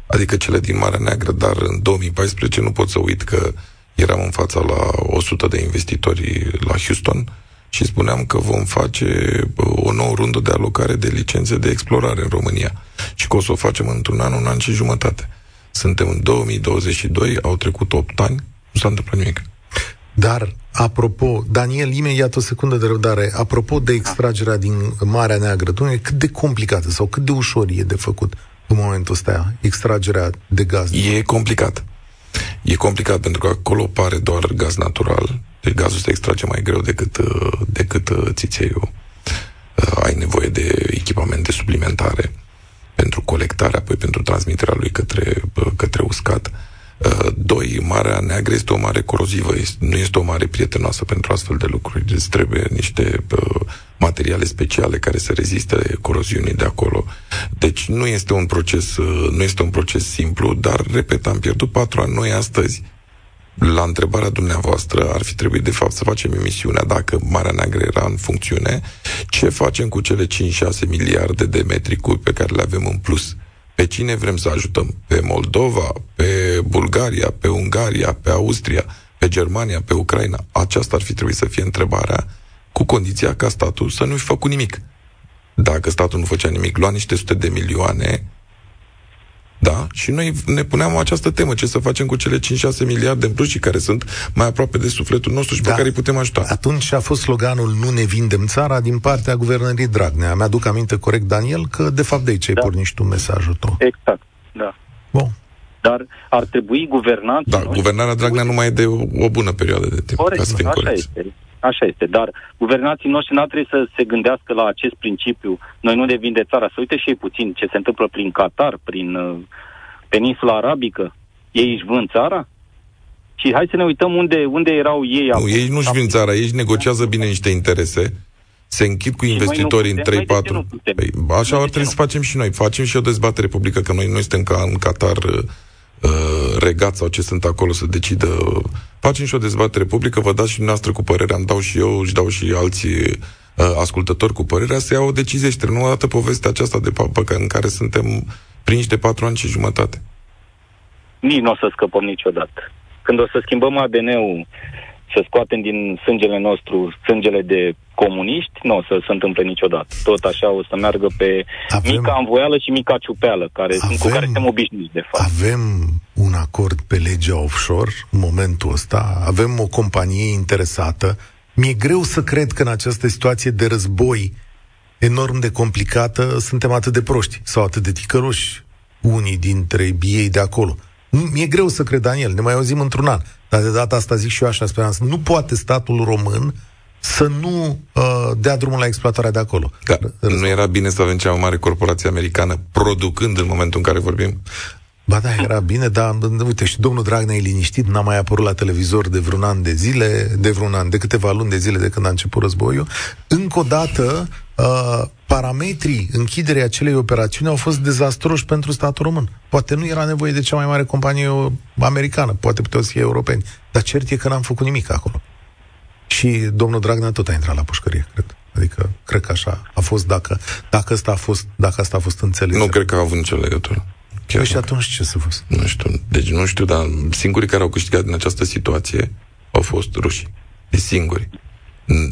C: adică cele din Marea Neagră, dar în 2014 nu pot să uit că eram în fața la 100 de investitori la Houston și spuneam că vom face o nouă rundă de alocare de licențe de explorare în România și că o să o facem într-un an, un an și jumătate. Suntem în 2022, au trecut 8 ani, nu s-a întâmplat nimic.
B: Dar, apropo, Daniel, imediat o secundă de răbdare, apropo de extragerea din Marea Neagră, dumne, cât de complicată sau cât de ușor e de făcut în momentul ăsta extragerea de gaz?
C: E complicat. E complicat pentru că acolo pare doar gaz natural. Deci gazul se extrage mai greu decât, decât țițeiul. Ai nevoie de echipamente suplimentare pentru colectarea, apoi pentru transmiterea lui către, către uscat. Uh, doi, Marea Neagră este o mare corozivă, nu este o mare prietenoasă pentru astfel de lucruri. Deci trebuie niște uh, materiale speciale care să reziste coroziunii de acolo. Deci nu este un proces, uh, nu este un proces simplu, dar, repet, am pierdut patru ani. Noi astăzi, la întrebarea dumneavoastră, ar fi trebuit de fapt să facem emisiunea dacă Marea Neagră era în funcțiune, ce facem cu cele 5-6 miliarde de metri cubi pe care le avem în plus? Pe cine vrem să ajutăm? Pe Moldova, pe Bulgaria, pe Ungaria, pe Austria, pe Germania, pe Ucraina? Aceasta ar fi trebuit să fie întrebarea, cu condiția ca statul să nu-și făcut nimic. Dacă statul nu făcea nimic, lua niște sute de milioane da? Și noi ne puneam această temă, ce să facem cu cele 5-6 miliarde în plus și care sunt mai aproape de sufletul nostru și da. pe care îi putem ajuta.
B: Atunci a fost sloganul Nu ne vindem țara din partea guvernării Dragnea. Mi-aduc aminte corect, Daniel, că de fapt de aici da. ai pornit tu mesajul tău.
G: Exact, da.
B: Bun.
G: Dar ar trebui guvernanții...
C: Da, noi, guvernarea Dragnea nu mai e de o, o bună perioadă de timp.
G: Corect, ca să fim așa corecți. este. Așa este, dar guvernații noștri n-ar trebui să se gândească la acest principiu. Noi nu ne vinde țara. Să uite și ei puțin ce se întâmplă prin Qatar, prin uh, peninsula arabică. Ei își vând țara? Și hai să ne uităm unde, unde erau ei.
C: Nu, ei nu-și vând țara, ei își negociază bine niște interese, se închid cu investitorii în 3-4. Păi, așa ar trebui să facem și noi. Facem și o dezbatere publică, că noi, noi suntem ca în Qatar uh, regat sau ce sunt acolo să decidă. Facem și o dezbatere publică, vă dați și dumneavoastră cu părerea, îmi dau și eu, își dau și alții uh, ascultători cu părerea, să iau o decizie și trebuie dată povestea aceasta de papă în care suntem prinși de patru ani și jumătate.
G: Nici nu o să scăpăm niciodată. Când o să schimbăm ADN-ul, să scoatem din sângele nostru sângele de comuniști, nu o să se întâmple niciodată. Tot așa o să meargă pe avem, mica învoială și mica ciupeală, care avem, sunt, cu care suntem obișnuiți, de fapt.
B: Avem un acord pe legea offshore în momentul ăsta, avem o companie interesată. Mi-e greu să cred că în această situație de război enorm de complicată, suntem atât de proști sau atât de ticăroși unii dintre ei de acolo. Mi-e greu să cred, Daniel, ne mai auzim într-un an. Dar de data asta zic și eu așa, speranță. Nu poate statul român să nu uh, dea drumul la exploatarea de acolo.
C: Da, nu era bine să avem cea mai mare corporație americană producând în momentul în care vorbim?
B: Ba da, era bine, dar uite, și domnul Dragnea e liniștit, n-a mai apărut la televizor de vreun an de zile, de vreun an, de câteva luni de zile de când a început războiul. Încă o dată, uh, parametrii închiderii acelei operațiuni au fost dezastroși pentru statul român. Poate nu era nevoie de cea mai mare companie americană, poate puteau să fie europeni, dar cert e că n-am făcut nimic acolo. Și domnul Dragnea tot a intrat la pușcărie, cred. Adică, cred că așa a fost dacă, dacă asta a fost, dacă asta a fost înțeles.
C: Nu cred că a avut nicio legătură.
B: Chiar păi și atunci ce să fost?
C: Nu știu. Deci nu știu, dar singurii care au câștigat din această situație au fost rușii. De singuri.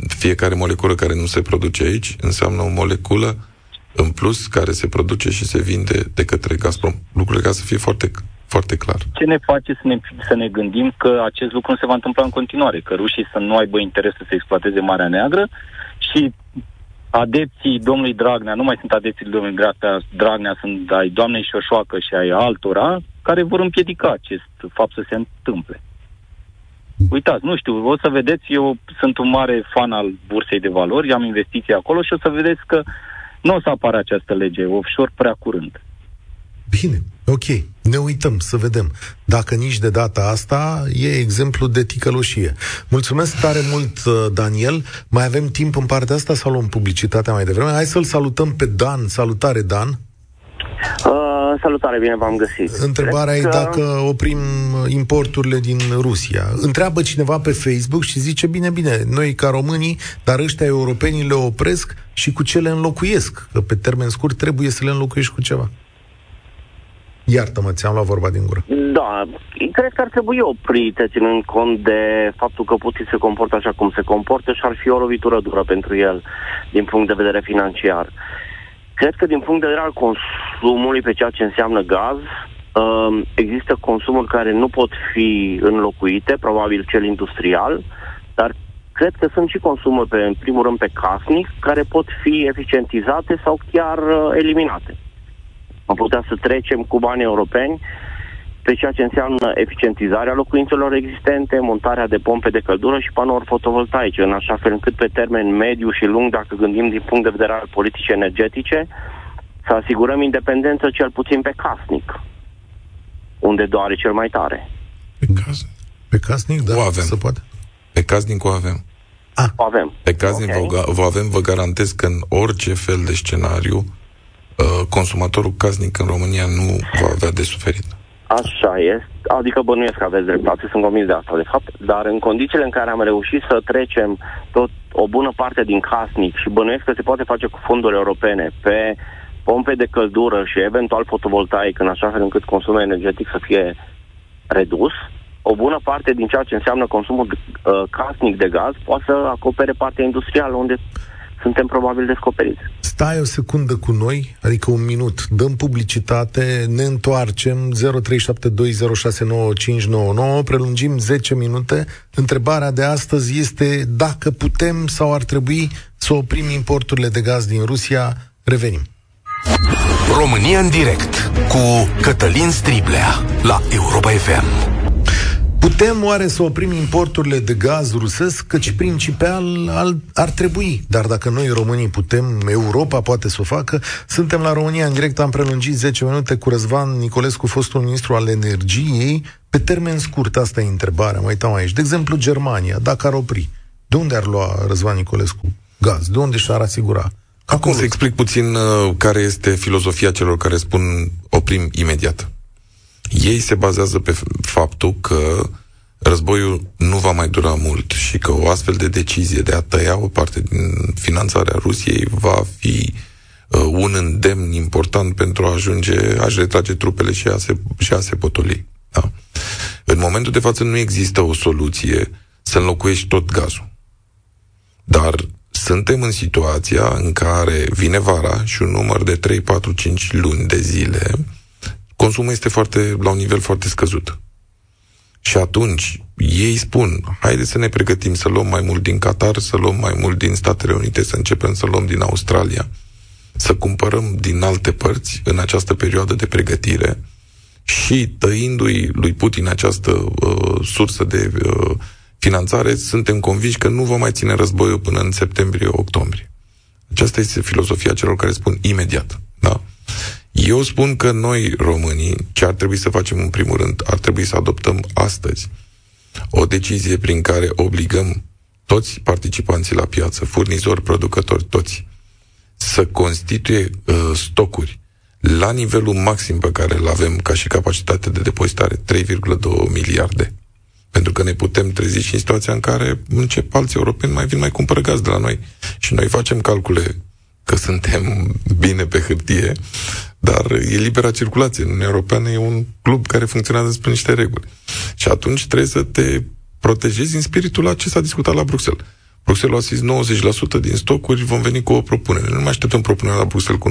C: Fiecare moleculă care nu se produce aici înseamnă o moleculă în plus care se produce și se vinde de către Gazprom. Lucrurile ca să fie foarte, foarte clar.
G: Ce ne face să ne, să ne gândim că acest lucru nu se va întâmpla în continuare, că rușii să nu aibă interes să se exploateze Marea Neagră și adepții domnului Dragnea, nu mai sunt adepții domnului Dragnea, Dragnea sunt ai doamnei Șoșoacă și ai altora, care vor împiedica acest fapt să se întâmple. Uitați, nu știu, o să vedeți, eu sunt un mare fan al bursei de valori, am investiții acolo și o să vedeți că nu o să apară această lege offshore prea curând.
B: Bine, ok. Ne uităm să vedem. Dacă nici de data asta, e exemplu de ticăloșie. Mulțumesc tare mult, uh, Daniel. Mai avem timp în partea asta sau luăm publicitatea mai devreme? Hai să-l salutăm pe Dan. Salutare, Dan.
H: Uh, salutare, bine v-am găsit.
B: Întrebarea Cred e că... dacă oprim importurile din Rusia. Întreabă cineva pe Facebook și zice, bine, bine, noi ca românii, dar ăștia europenii le opresc și cu ce le înlocuiesc? Că pe termen scurt trebuie să le înlocuiești cu ceva. Iartă-mă, ți-am luat vorba din gură.
H: Da, cred că ar trebui oprite, ținând cont de faptul că Putin se comportă așa cum se comportă și ar fi o lovitură dură pentru el, din punct de vedere financiar. Cred că din punct de vedere al consumului pe ceea ce înseamnă gaz, um, există consumuri care nu pot fi înlocuite, probabil cel industrial, dar cred că sunt și consumuri, pe, în primul rând, pe casnic, care pot fi eficientizate sau chiar uh, eliminate am putea să trecem cu bani europeni pe ceea ce înseamnă eficientizarea locuințelor existente, montarea de pompe de căldură și panouri fotovoltaice, în așa fel încât pe termen mediu și lung, dacă gândim din punct de vedere al politicii energetice, să asigurăm independență cel puțin pe casnic, unde doare cel mai tare.
C: Pe casnic?
B: Pe casnic, da, o
C: avem. se
B: poate.
C: Pe casnic o avem.
H: Ah. O avem.
C: Pe casnic okay. vă, vă avem, vă garantez că în orice fel de scenariu, Uh, consumatorul casnic în România nu va avea de suferit.
H: Așa este, adică bănuiesc că aveți dreptate, sunt convins de asta, de fapt, dar în condițiile în care am reușit să trecem tot o bună parte din casnic și bănuiesc că se poate face cu fonduri europene pe pompe de căldură și eventual fotovoltaic, în așa fel încât consumul energetic să fie redus, o bună parte din ceea ce înseamnă consumul uh, casnic de gaz poate să acopere partea industrială, unde suntem probabil descoperiți.
B: Stai o secundă cu noi, adică un minut, dăm publicitate, ne întoarcem 0372069599, prelungim 10 minute. Întrebarea de astăzi este dacă putem sau ar trebui să oprim importurile de gaz din Rusia. Revenim.
A: România în direct cu Cătălin Striblea la Europa FM.
B: Putem oare să oprim importurile de gaz rusesc? Căci principal ar trebui. Dar dacă noi românii putem, Europa poate să o facă. Suntem la România în direct, am prelungit 10 minute cu Răzvan Nicolescu, fostul ministru al energiei. Pe termen scurt, asta e întrebarea, mă uitam aici. De exemplu, Germania, dacă ar opri, de unde ar lua Răzvan Nicolescu gaz? De unde și-ar asigura?
C: Acum să explic puțin uh, care este filozofia celor care spun oprim imediat. Ei se bazează pe faptul că războiul nu va mai dura mult și că o astfel de decizie de a tăia o parte din finanțarea Rusiei va fi uh, un îndemn important pentru a ajunge, a-și retrage trupele și a se, și a se potoli. Da? În momentul de față nu există o soluție să înlocuiești tot gazul. Dar suntem în situația în care vine vara și un număr de 3, 4, 5 luni de zile consumul este foarte, la un nivel foarte scăzut. Și atunci ei spun, haideți să ne pregătim să luăm mai mult din Qatar, să luăm mai mult din Statele Unite, să începem să luăm din Australia, să cumpărăm din alte părți în această perioadă de pregătire și tăindu-i lui Putin această uh, sursă de uh, finanțare, suntem convinși că nu va mai ține războiul până în septembrie-octombrie. Aceasta este filozofia celor care spun imediat. Da? Eu spun că noi, românii, ce ar trebui să facem în primul rând, ar trebui să adoptăm astăzi o decizie prin care obligăm toți participanții la piață, furnizori, producători, toți, să constituie uh, stocuri la nivelul maxim pe care îl avem ca și capacitate de depozitare, 3,2 miliarde. Pentru că ne putem trezi și în situația în care încep alții europeni mai vin mai cumpără gaz de la noi. Și noi facem calcule că suntem bine pe hârtie, dar e libera circulație. În Uniunea Europeană e un club care funcționează spre niște reguli. Și atunci trebuie să te protejezi în spiritul la ce s-a discutat la Bruxelles. Bruxelles a zis 90% din stocuri vom veni cu o propunere. Nu mai așteptăm propunerea la Bruxelles cu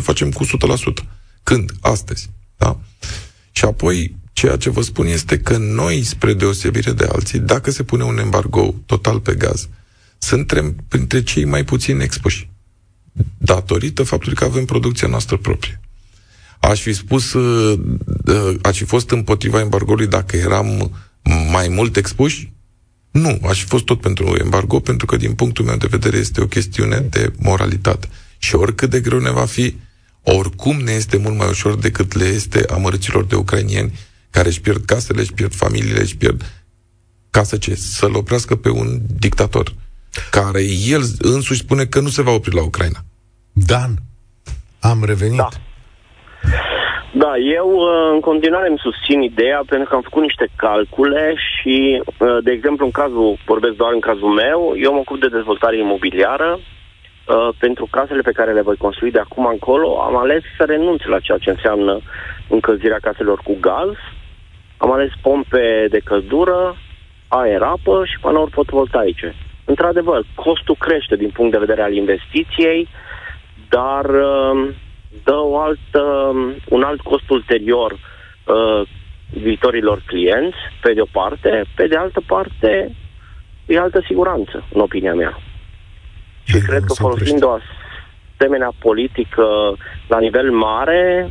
C: 90%, facem cu 100%. Când? Astăzi. Da? Și apoi, ceea ce vă spun este că noi, spre deosebire de alții, dacă se pune un embargo total pe gaz, suntem printre cei mai puțini expuși. Datorită faptului că avem producția noastră proprie. Aș fi spus, uh, uh, aș fi fost împotriva embargoului dacă eram mai mult expuși? Nu, aș fi fost tot pentru embargo, pentru că din punctul meu de vedere este o chestiune de moralitate. Și oricât de greu ne va fi, oricum ne este mult mai ușor decât le este amărăților de ucrainieni care își pierd casele, își pierd familiile, își pierd ca să ce? Să-l oprească pe un dictator care el însuși spune că nu se va opri la Ucraina.
B: Dan, am revenit.
H: Da. Da, eu uh, în continuare îmi susțin ideea pentru că am făcut niște calcule și, uh, de exemplu, în cazul, vorbesc doar în cazul meu, eu mă ocup de dezvoltare imobiliară. Uh, pentru casele pe care le voi construi de acum încolo, am ales să renunț la ceea ce înseamnă încălzirea caselor cu gaz. Am ales pompe de căldură, aer, apă și panouri fotovoltaice. Într-adevăr, costul crește din punct de vedere al investiției, dar dă o altă, un alt cost ulterior uh, viitorilor clienți, pe de o parte, pe de altă parte, e altă siguranță, în opinia mea. Și cred că folosind o asemenea politică la nivel mare,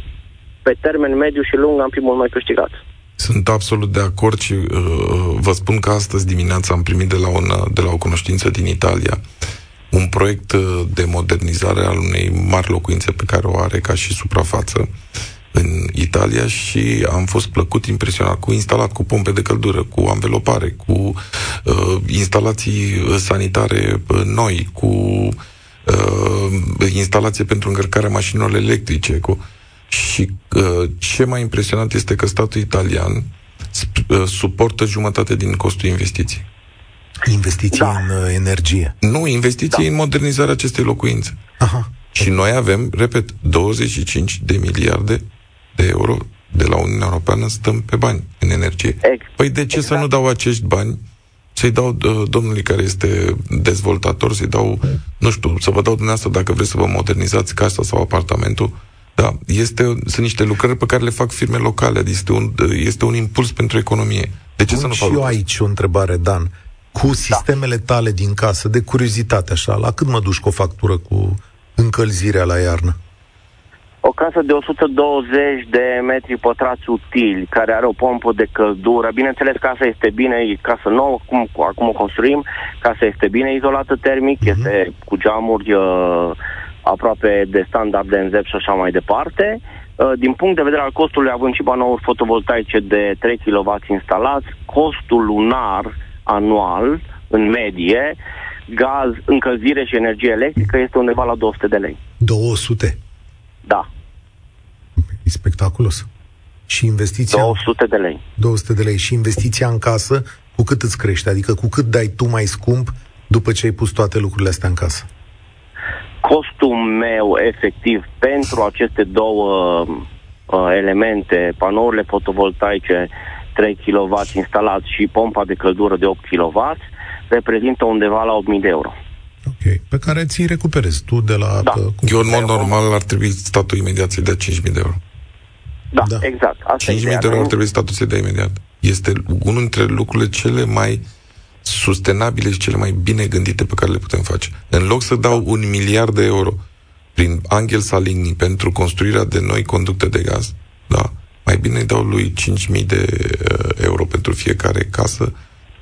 H: pe termen mediu și lung am fi mult mai câștigat.
C: Sunt absolut de acord și uh, vă spun că astăzi dimineața am primit de la, un, de la o cunoștință din Italia un proiect uh, de modernizare al unei mari locuințe pe care o are ca și suprafață în Italia și am fost plăcut impresionat cu instalat cu pompe de căldură, cu anvelopare, cu uh, instalații uh, sanitare uh, noi, cu uh, instalație pentru încărcarea mașinilor electrice. Cu... Și uh, ce mai impresionant este că statul italian sp- uh, suportă jumătate din costul investiției.
B: Investiții da. în uh, energie.
C: Nu, investiții da. în modernizarea acestei locuințe. Aha. Și noi avem, repet, 25 de miliarde de euro de la Uniunea Europeană stăm pe bani în energie. Ex- păi de ce exact. să nu dau acești bani să-i dau uh, domnului care este dezvoltator, să-i dau, nu știu, să vă dau dumneavoastră dacă vreți să vă modernizați casa sau apartamentul, da, este, sunt niște lucrări pe care le fac firme locale, adică este un, este un impuls pentru economie. De ce Bun, să nu
B: fac și eu aici o întrebare, Dan cu da. sistemele tale din casă, de curiozitate așa, la cât mă duci cu o factură cu încălzirea la iarnă?
H: O casă de 120 de metri pătrați utili, care are o pompă de căldură. Bineînțeles, casa este bine, e casă nouă, cum, acum o construim, casa este bine izolată termic, uh-huh. este cu geamuri uh, aproape de standard de înzep și așa mai departe. Uh, din punct de vedere al costului, având și panouri fotovoltaice de 3 kW instalați, costul lunar anual, în medie, gaz, încălzire și energie electrică este undeva la 200 de lei.
B: 200?
H: Da.
B: E spectaculos. Și investiția...
H: 200 de lei.
B: 200 de lei. Și investiția în casă, cu cât îți crește? Adică cu cât dai tu mai scump după ce ai pus toate lucrurile astea în casă?
H: Costul meu, efectiv, pentru aceste două uh, elemente, panourile fotovoltaice 3 kW instalat și pompa de căldură de 8 kW reprezintă undeva la 8.000 de euro.
B: Ok. Pe care ți-i recuperezi tu de la...
H: Da.
C: Eu, în mod normal, ar trebui statul imediat să-i dea 5.000 de euro.
H: Da, da. exact.
C: 5.000 de euro ar trebui statul să-i dea imediat. Este unul dintre lucrurile cele mai sustenabile și cele mai bine gândite pe care le putem face. În loc să dau un miliard de euro prin Angel Salini pentru construirea de noi conducte de gaz, da, mai bine îi dau lui 5.000 de uh, euro pentru fiecare casă,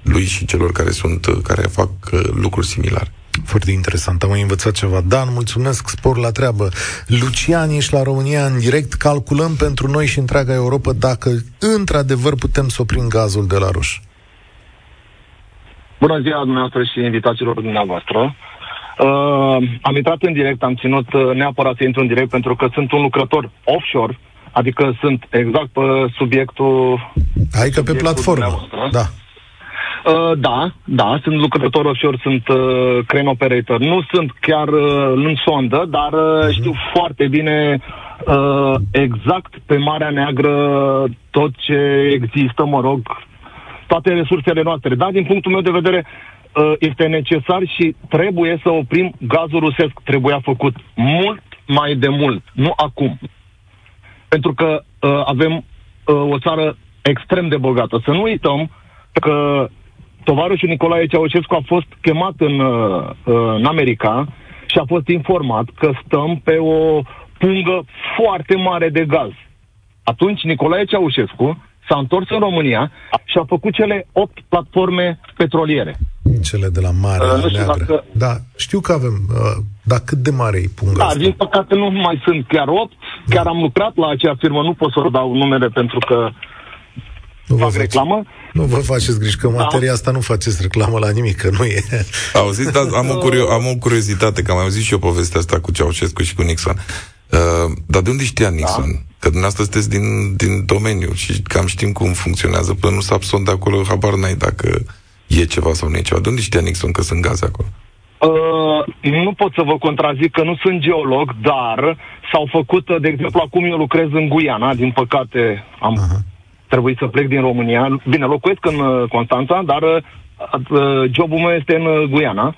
C: lui și celor care sunt, uh, care fac uh, lucruri similare.
B: Foarte interesant, am mai învățat ceva. Dan, mulțumesc, spor la treabă. Lucian, ești la România în direct. Calculăm pentru noi și întreaga Europa dacă într-adevăr putem să oprim gazul de la ruș.
I: Bună ziua dumneavoastră și invitațiilor dumneavoastră. Uh, am intrat în direct, am ținut neapărat să intru în direct pentru că sunt un lucrător offshore Adică sunt exact pe subiectul...
B: Adică pe platformă, da.
I: Uh, da, da, sunt lucrător offshore, sunt uh, crane operator. Nu sunt chiar uh, în sondă, dar uh, uh-huh. știu foarte bine uh, exact pe Marea Neagră tot ce există, mă rog, toate resursele noastre. Da, din punctul meu de vedere, uh, este necesar și trebuie să oprim gazul rusesc. Trebuia făcut mult mai de mult, nu acum. Pentru că uh, avem uh, o țară extrem de bogată. Să nu uităm că tovarășul Nicolae Ceaușescu a fost chemat în, uh, în America și a fost informat că stăm pe o pungă foarte mare de gaz. Atunci Nicolae Ceaușescu s-a întors în România și a făcut cele opt platforme petroliere.
B: Cele de la Marea uh, Neagră. Dacă... Da, știu că avem, uh, dar cât de mare e punga
I: Da,
B: asta?
I: din păcate nu mai sunt chiar opt. Da. Chiar am lucrat la acea firmă, nu pot să dau numere pentru că nu fac reclamă.
B: Nu vă faceți griji că da. materia asta nu faceți reclamă la nimic, că nu e. [LAUGHS]
C: Auziți, da, am, o curio- am o curiozitate, că am auzit și eu povestea asta cu Ceaușescu și cu Nixon. Uh, dar de unde știa Nixon? Da. Că dumneavoastră sunteți din, din domeniu și cam știm cum funcționează. Până nu s-a de acolo, habar n-ai dacă e ceva sau nu e ceva. De unde știa Nixon că sunt gaze acolo?
I: Uh, nu pot să vă contrazic că nu sunt geolog, dar s-au făcut, de exemplu, acum eu lucrez în Guiana, din păcate am uh-huh trebuit să plec din România. Bine, locuiesc în uh, Constanța, dar uh, uh, jobul meu este în Guiana.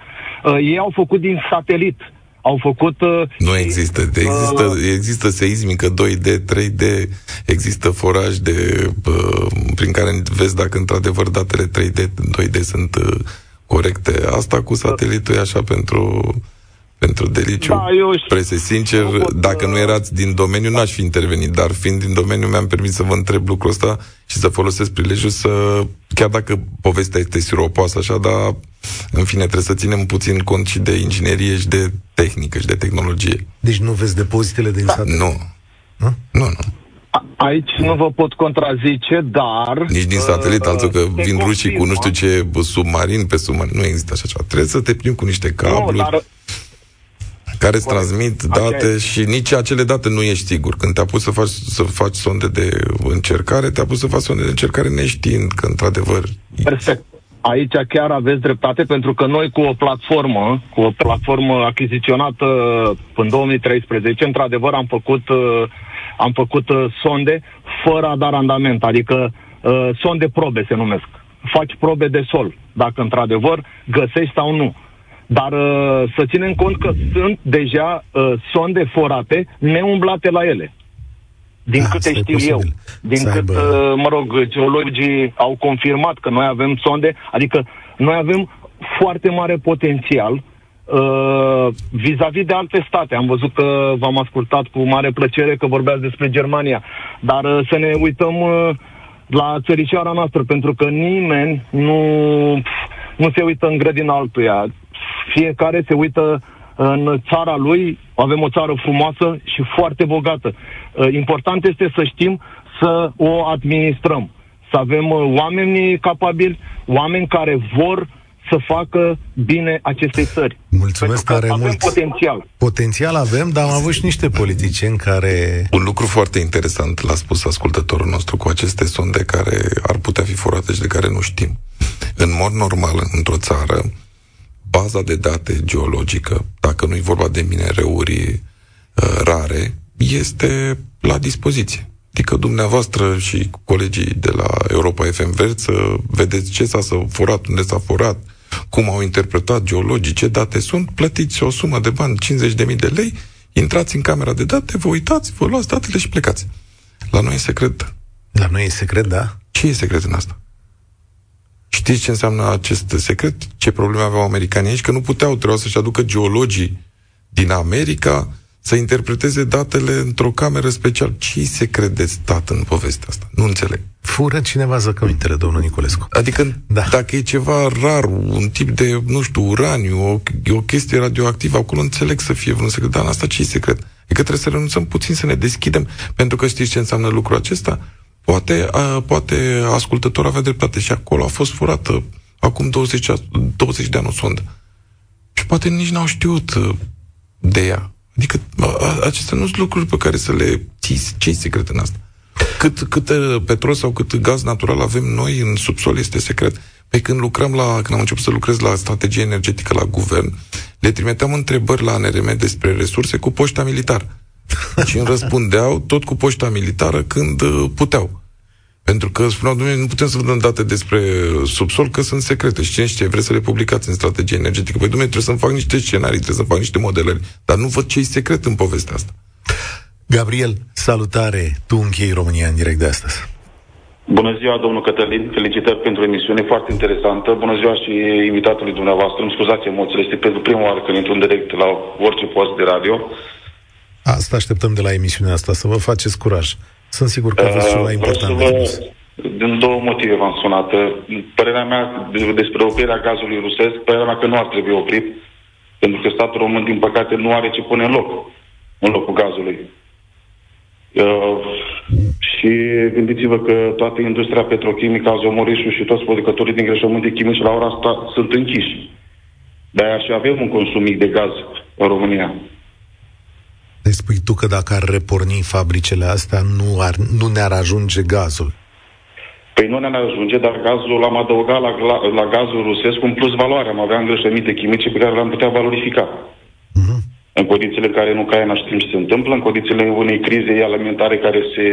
I: Ei au făcut din satelit au făcut... Uh,
C: nu există. Există, uh, există seismică 2D, 3D, există foraj de, uh, prin care vezi dacă într-adevăr datele 3D, 2D sunt uh, corecte. Asta cu satelitul e așa pentru pentru deliciu. Da, eu Prese sincer, pot, dacă nu erați din domeniu, n-aș fi intervenit, dar fiind din domeniu, mi-am permis să vă întreb lucrul ăsta și să folosesc prilejul să, chiar dacă povestea este siropoasă așa, dar în fine, trebuie să ținem puțin cont și de inginerie și de tehnică și de tehnologie.
B: Deci nu vezi depozitele din
C: da, Nu. Nu? Nu, nu.
I: Aici nu vă pot contrazice, dar...
C: Nici din satelit, uh, altul că vin rușii cu nu știu ce submarin pe submarin. Nu există așa ceva. Trebuie să te plimbi cu niște cabluri. Nu, dar care îți transmit date Așa și nici acele date nu ești sigur. Când te-a pus să faci, să faci sonde de încercare, te-a pus să faci sonde de încercare neștiind că, într-adevăr...
I: Perfect. Aici chiar aveți dreptate, pentru că noi cu o platformă, cu o platformă achiziționată în 2013, într-adevăr am făcut, uh, am făcut uh, sonde fără a da randament, adică uh, sonde probe se numesc. Faci probe de sol, dacă într-adevăr găsești sau nu. Dar uh, să ținem cont că sunt deja uh, sonde forate neumblate la ele. Din da, câte știu posibil. eu. Din să cât, aibă... uh, mă rog, geologii au confirmat că noi avem sonde, adică noi avem foarte mare potențial uh, vis-a-vis de alte state. Am văzut că v-am ascultat cu mare plăcere că vorbeați despre Germania, dar uh, să ne uităm uh, la țărișoara noastră, pentru că nimeni nu, nu se uită în grădina altuia fiecare se uită în țara lui, avem o țară frumoasă și foarte bogată. Uh, important este să știm să o administrăm, să avem uh, oameni capabili, oameni care vor să facă bine acestei țări.
B: Mulțumesc tare
I: avem
B: mult.
I: potențial.
B: Potențial avem, dar am avut și niște politicieni care...
C: Un lucru foarte interesant l-a spus ascultătorul nostru cu aceste sonde care ar putea fi furate și de care nu știm. În mod normal, într-o țară, baza de date geologică, dacă nu e vorba de minereuri uh, rare, este la dispoziție. Adică dumneavoastră și colegii de la Europa FM Verde să vedeți ce s-a furat, unde s-a furat, cum au interpretat geologii, ce date sunt, plătiți o sumă de bani, 50.000 de lei, intrați în camera de date, vă uitați, vă luați datele și plecați. La noi e secret.
B: La noi e secret, da?
C: Ce e secret în asta? Știți ce înseamnă acest secret? Ce probleme aveau americanii aici? Că nu puteau, trebuia să-și aducă geologii din America să interpreteze datele într-o cameră special. Ce secret de stat în povestea asta? Nu înțeleg.
B: Fură cineva zăcămintele, domnul Niculescu.
C: Adică, da. dacă e ceva rar, un tip de, nu știu, uraniu, o, o chestie radioactivă, acolo înțeleg să fie vreun secret, dar în asta ce e secret? Adică trebuie să renunțăm puțin să ne deschidem, pentru că știți ce înseamnă lucrul acesta? Poate, a, poate ascultător avea dreptate și acolo a fost furată acum 20, 20 de ani o sondă. Și poate nici n-au știut uh, de ea. Adică a, acestea nu sunt lucruri pe care să le ții. ce secret în asta? Cât, cât uh, petrol sau cât gaz natural avem noi în subsol este secret. Pe când lucrăm la, când am început să lucrez la strategie energetică la guvern, le trimiteam întrebări la ANRM despre resurse cu poșta militară. [LAUGHS] și îmi răspundeau tot cu poșta militară când uh, puteau. Pentru că spuneau, domnule, nu putem să vă dăm date despre subsol, că sunt secrete. Și cine știe, vreți să le publicați în strategie energetică. Păi, domnule, trebuie să-mi fac niște scenarii, trebuie să fac niște modelări. Dar nu văd ce e secret în povestea asta.
B: Gabriel, salutare! Tu închei România în direct de astăzi.
J: Bună ziua, domnul Cătălin. Felicitări pentru emisiune foarte interesantă. Bună ziua și invitatului dumneavoastră. Îmi scuzați emoțiile. Este pentru prima oară când intru în direct la orice post de radio.
B: Asta așteptăm de la emisiunea asta, să vă faceți curaj. Sunt sigur că aveți ceva uh, important de spus.
J: Din două motive v-am sunat. Părerea mea despre oprirea gazului rusesc, părerea mea că nu ar trebui oprit, pentru că statul român, din păcate, nu are ce pune în loc, în locul gazului. Uh, și gândiți-vă că toată industria petrochimică, azomorișul și toți producătorii din greșământe chimici la ora asta sunt închiși. De-aia și avem un consum mic de gaz în România.
B: Deci spui tu că dacă ar reporni fabricile astea, nu, ar, nu ne-ar ajunge gazul.
J: Păi nu ne-ar ajunge, dar gazul l-am adăugat la, la, la gazul rusesc un plus valoare. Am avea îngrășăminte chimice pe care le-am putea valorifica. Uh-huh. În condițiile care nu caia știm ce se întâmplă, în condițiile unei crize alimentare care se,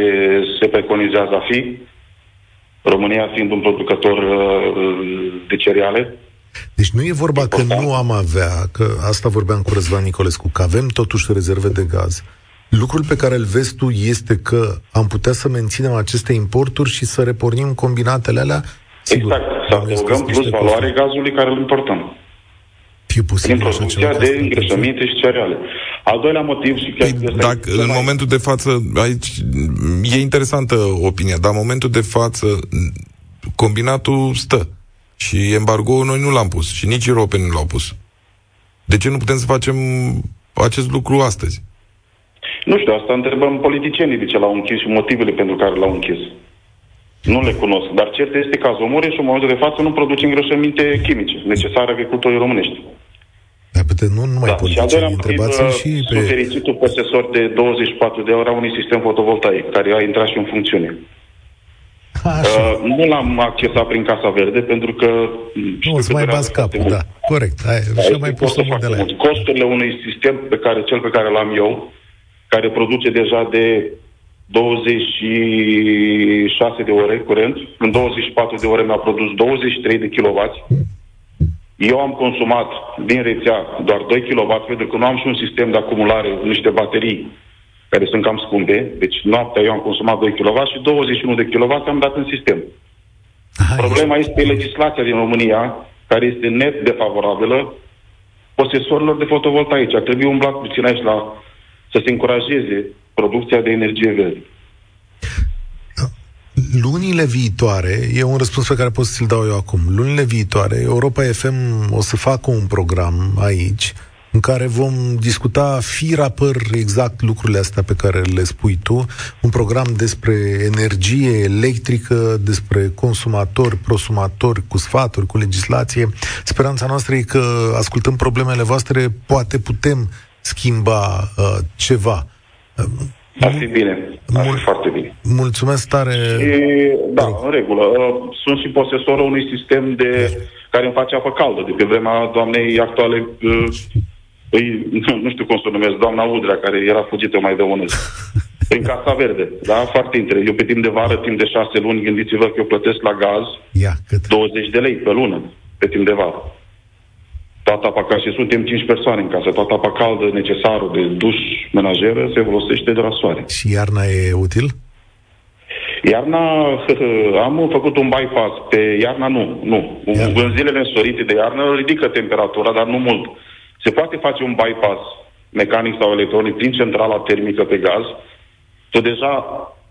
J: se preconizează a fi, România fiind un producător uh, de cereale,
B: deci nu e vorba că nu am avea, că asta vorbeam cu Răzvan Nicolescu, că avem totuși rezerve de gaz. Lucrul pe care îl vezi tu este că am putea să menținem aceste importuri și să repornim combinatele alea?
J: Sigur, exact, să adăugăm plus valoare gazului care îl importăm.
B: Fie posibil
J: Din producția de îngrășăminte și cereale. Al doilea motiv și chiar... Păi,
C: dacă, în mai... momentul de față, aici e interesantă opinia, dar în momentul de față combinatul stă. Și embargo noi nu l-am pus și nici europenii nu l-au pus. De ce nu putem să facem acest lucru astăzi?
J: Nu știu, asta întrebăm politicienii de ce l-au închis și motivele pentru care l-au închis. Nu le cunosc, dar cert este că Azomore și în momentul de față nu produce îngrășăminte chimice necesare agricultorii românești.
B: Dar pe nu numai da, politicieni, întrebați
J: și pe... Sunt fericitul posesor de 24 de ore a unui sistem fotovoltaic, care a intrat și în funcțiune. Uh, nu l-am accesat prin Casa Verde, pentru că...
B: Nu, îți mai bați capul, da. Corect. Ai, da, și mai pus de la
J: Costurile unui sistem pe care, cel pe care l-am eu, care produce deja de 26 de ore curent, în 24 de ore mi-a produs 23 de kW. Eu am consumat din rețea doar 2 kW, pentru că nu am și un sistem de acumulare, niște baterii care sunt cam scumpe. Deci noaptea eu am consumat 2 kW și 21 de kW am dat în sistem. Hai. Problema este legislația din România, care este net defavorabilă posesorilor de fotovoltaice. Ar trebui umblat puțin aici la să se încurajeze producția de energie verde.
B: Lunile viitoare, e un răspuns pe care pot să-l dau eu acum. Lunile viitoare, Europa FM o să facă un program aici în care vom discuta fir păr exact lucrurile astea pe care le spui tu, un program despre energie electrică, despre consumatori, prosumatori, cu sfaturi, cu legislație. Speranța noastră e că, ascultând problemele voastre, poate putem schimba uh, ceva.
J: Ar fi bine. Ar fi foarte bine.
B: Mulțumesc tare.
J: Și, da, în regulă. Uh, sunt și posesorul unui sistem de care îmi face apă caldă de pe vremea doamnei actuale uh, Păi, nu știu cum să o numesc, doamna Udrea, care era fugită mai de unul. Prin Casa Verde, da? Foarte interesant. Eu pe timp de vară, timp de șase luni, gândiți-vă că eu plătesc la gaz
B: Ia, cât?
J: 20 de lei pe lună, pe timp de vară. Toată apa caldă, și suntem 5 persoane în casă, toată apa caldă necesară de duș menajeră se folosește de la soare.
B: Și iarna e util?
J: Iarna, [LAUGHS] am făcut un bypass. Pe iarna nu, nu. Iarna. În zilele însorite de iarnă ridică temperatura, dar nu mult. Se poate face un bypass mecanic sau electronic prin centrala termică pe gaz. Tu deja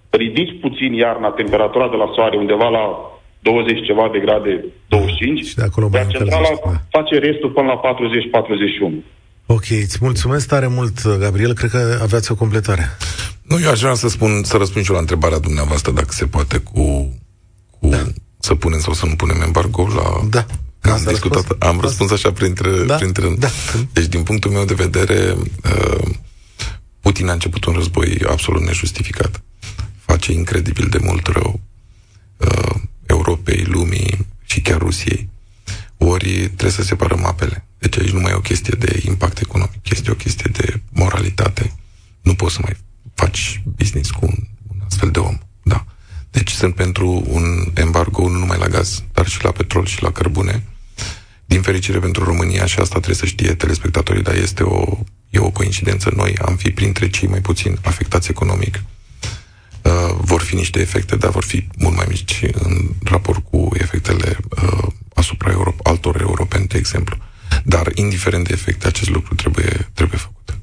J: ridici puțin iarna temperatura de la soare undeva la 20 ceva de grade, 25, și de acolo mai centrala da. face restul până la 40-41.
B: Ok, îți mulțumesc tare mult, Gabriel. Cred că aveați o completare.
C: Nu, eu aș vrea să spun, să răspund și eu la întrebarea dumneavoastră, dacă se poate cu, cu da. să punem sau să nu punem embargo la
B: da.
C: Am discutat, răspuns? am răspuns așa printre, da? printre... Da. Deci, din punctul meu de vedere, uh, Putin a început un război absolut nejustificat. Face incredibil de mult rău uh, Europei, lumii și chiar Rusiei. Ori trebuie să separăm apele. Deci aici nu mai e o chestie de impact economic, este o chestie de moralitate. Nu poți să mai faci business cu un, un astfel de om. Da. Deci sunt pentru un embargo nu numai la gaz, dar și la petrol și la cărbune. Din fericire pentru România, și asta trebuie să știe telespectatorii, dar este o, e o coincidență, noi am fi printre cei mai puțin afectați economic. Uh, vor fi niște efecte, dar vor fi mult mai mici în raport cu efectele uh, asupra Euro- altor europeni, de exemplu. Dar, indiferent de efecte, acest lucru trebuie, trebuie făcut.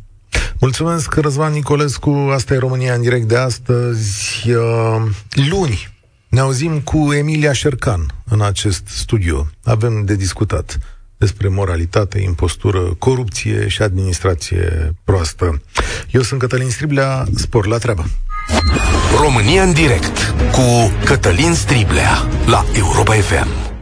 B: Mulțumesc, Răzvan Nicolescu. Asta e România în direct de astăzi. Uh, luni ne auzim cu Emilia Șercan în acest studio. Avem de discutat despre moralitate, impostură, corupție și administrație proastă. Eu sunt Cătălin Striblea, spor la treabă.
A: România în direct cu Cătălin Striblea la Europa FM.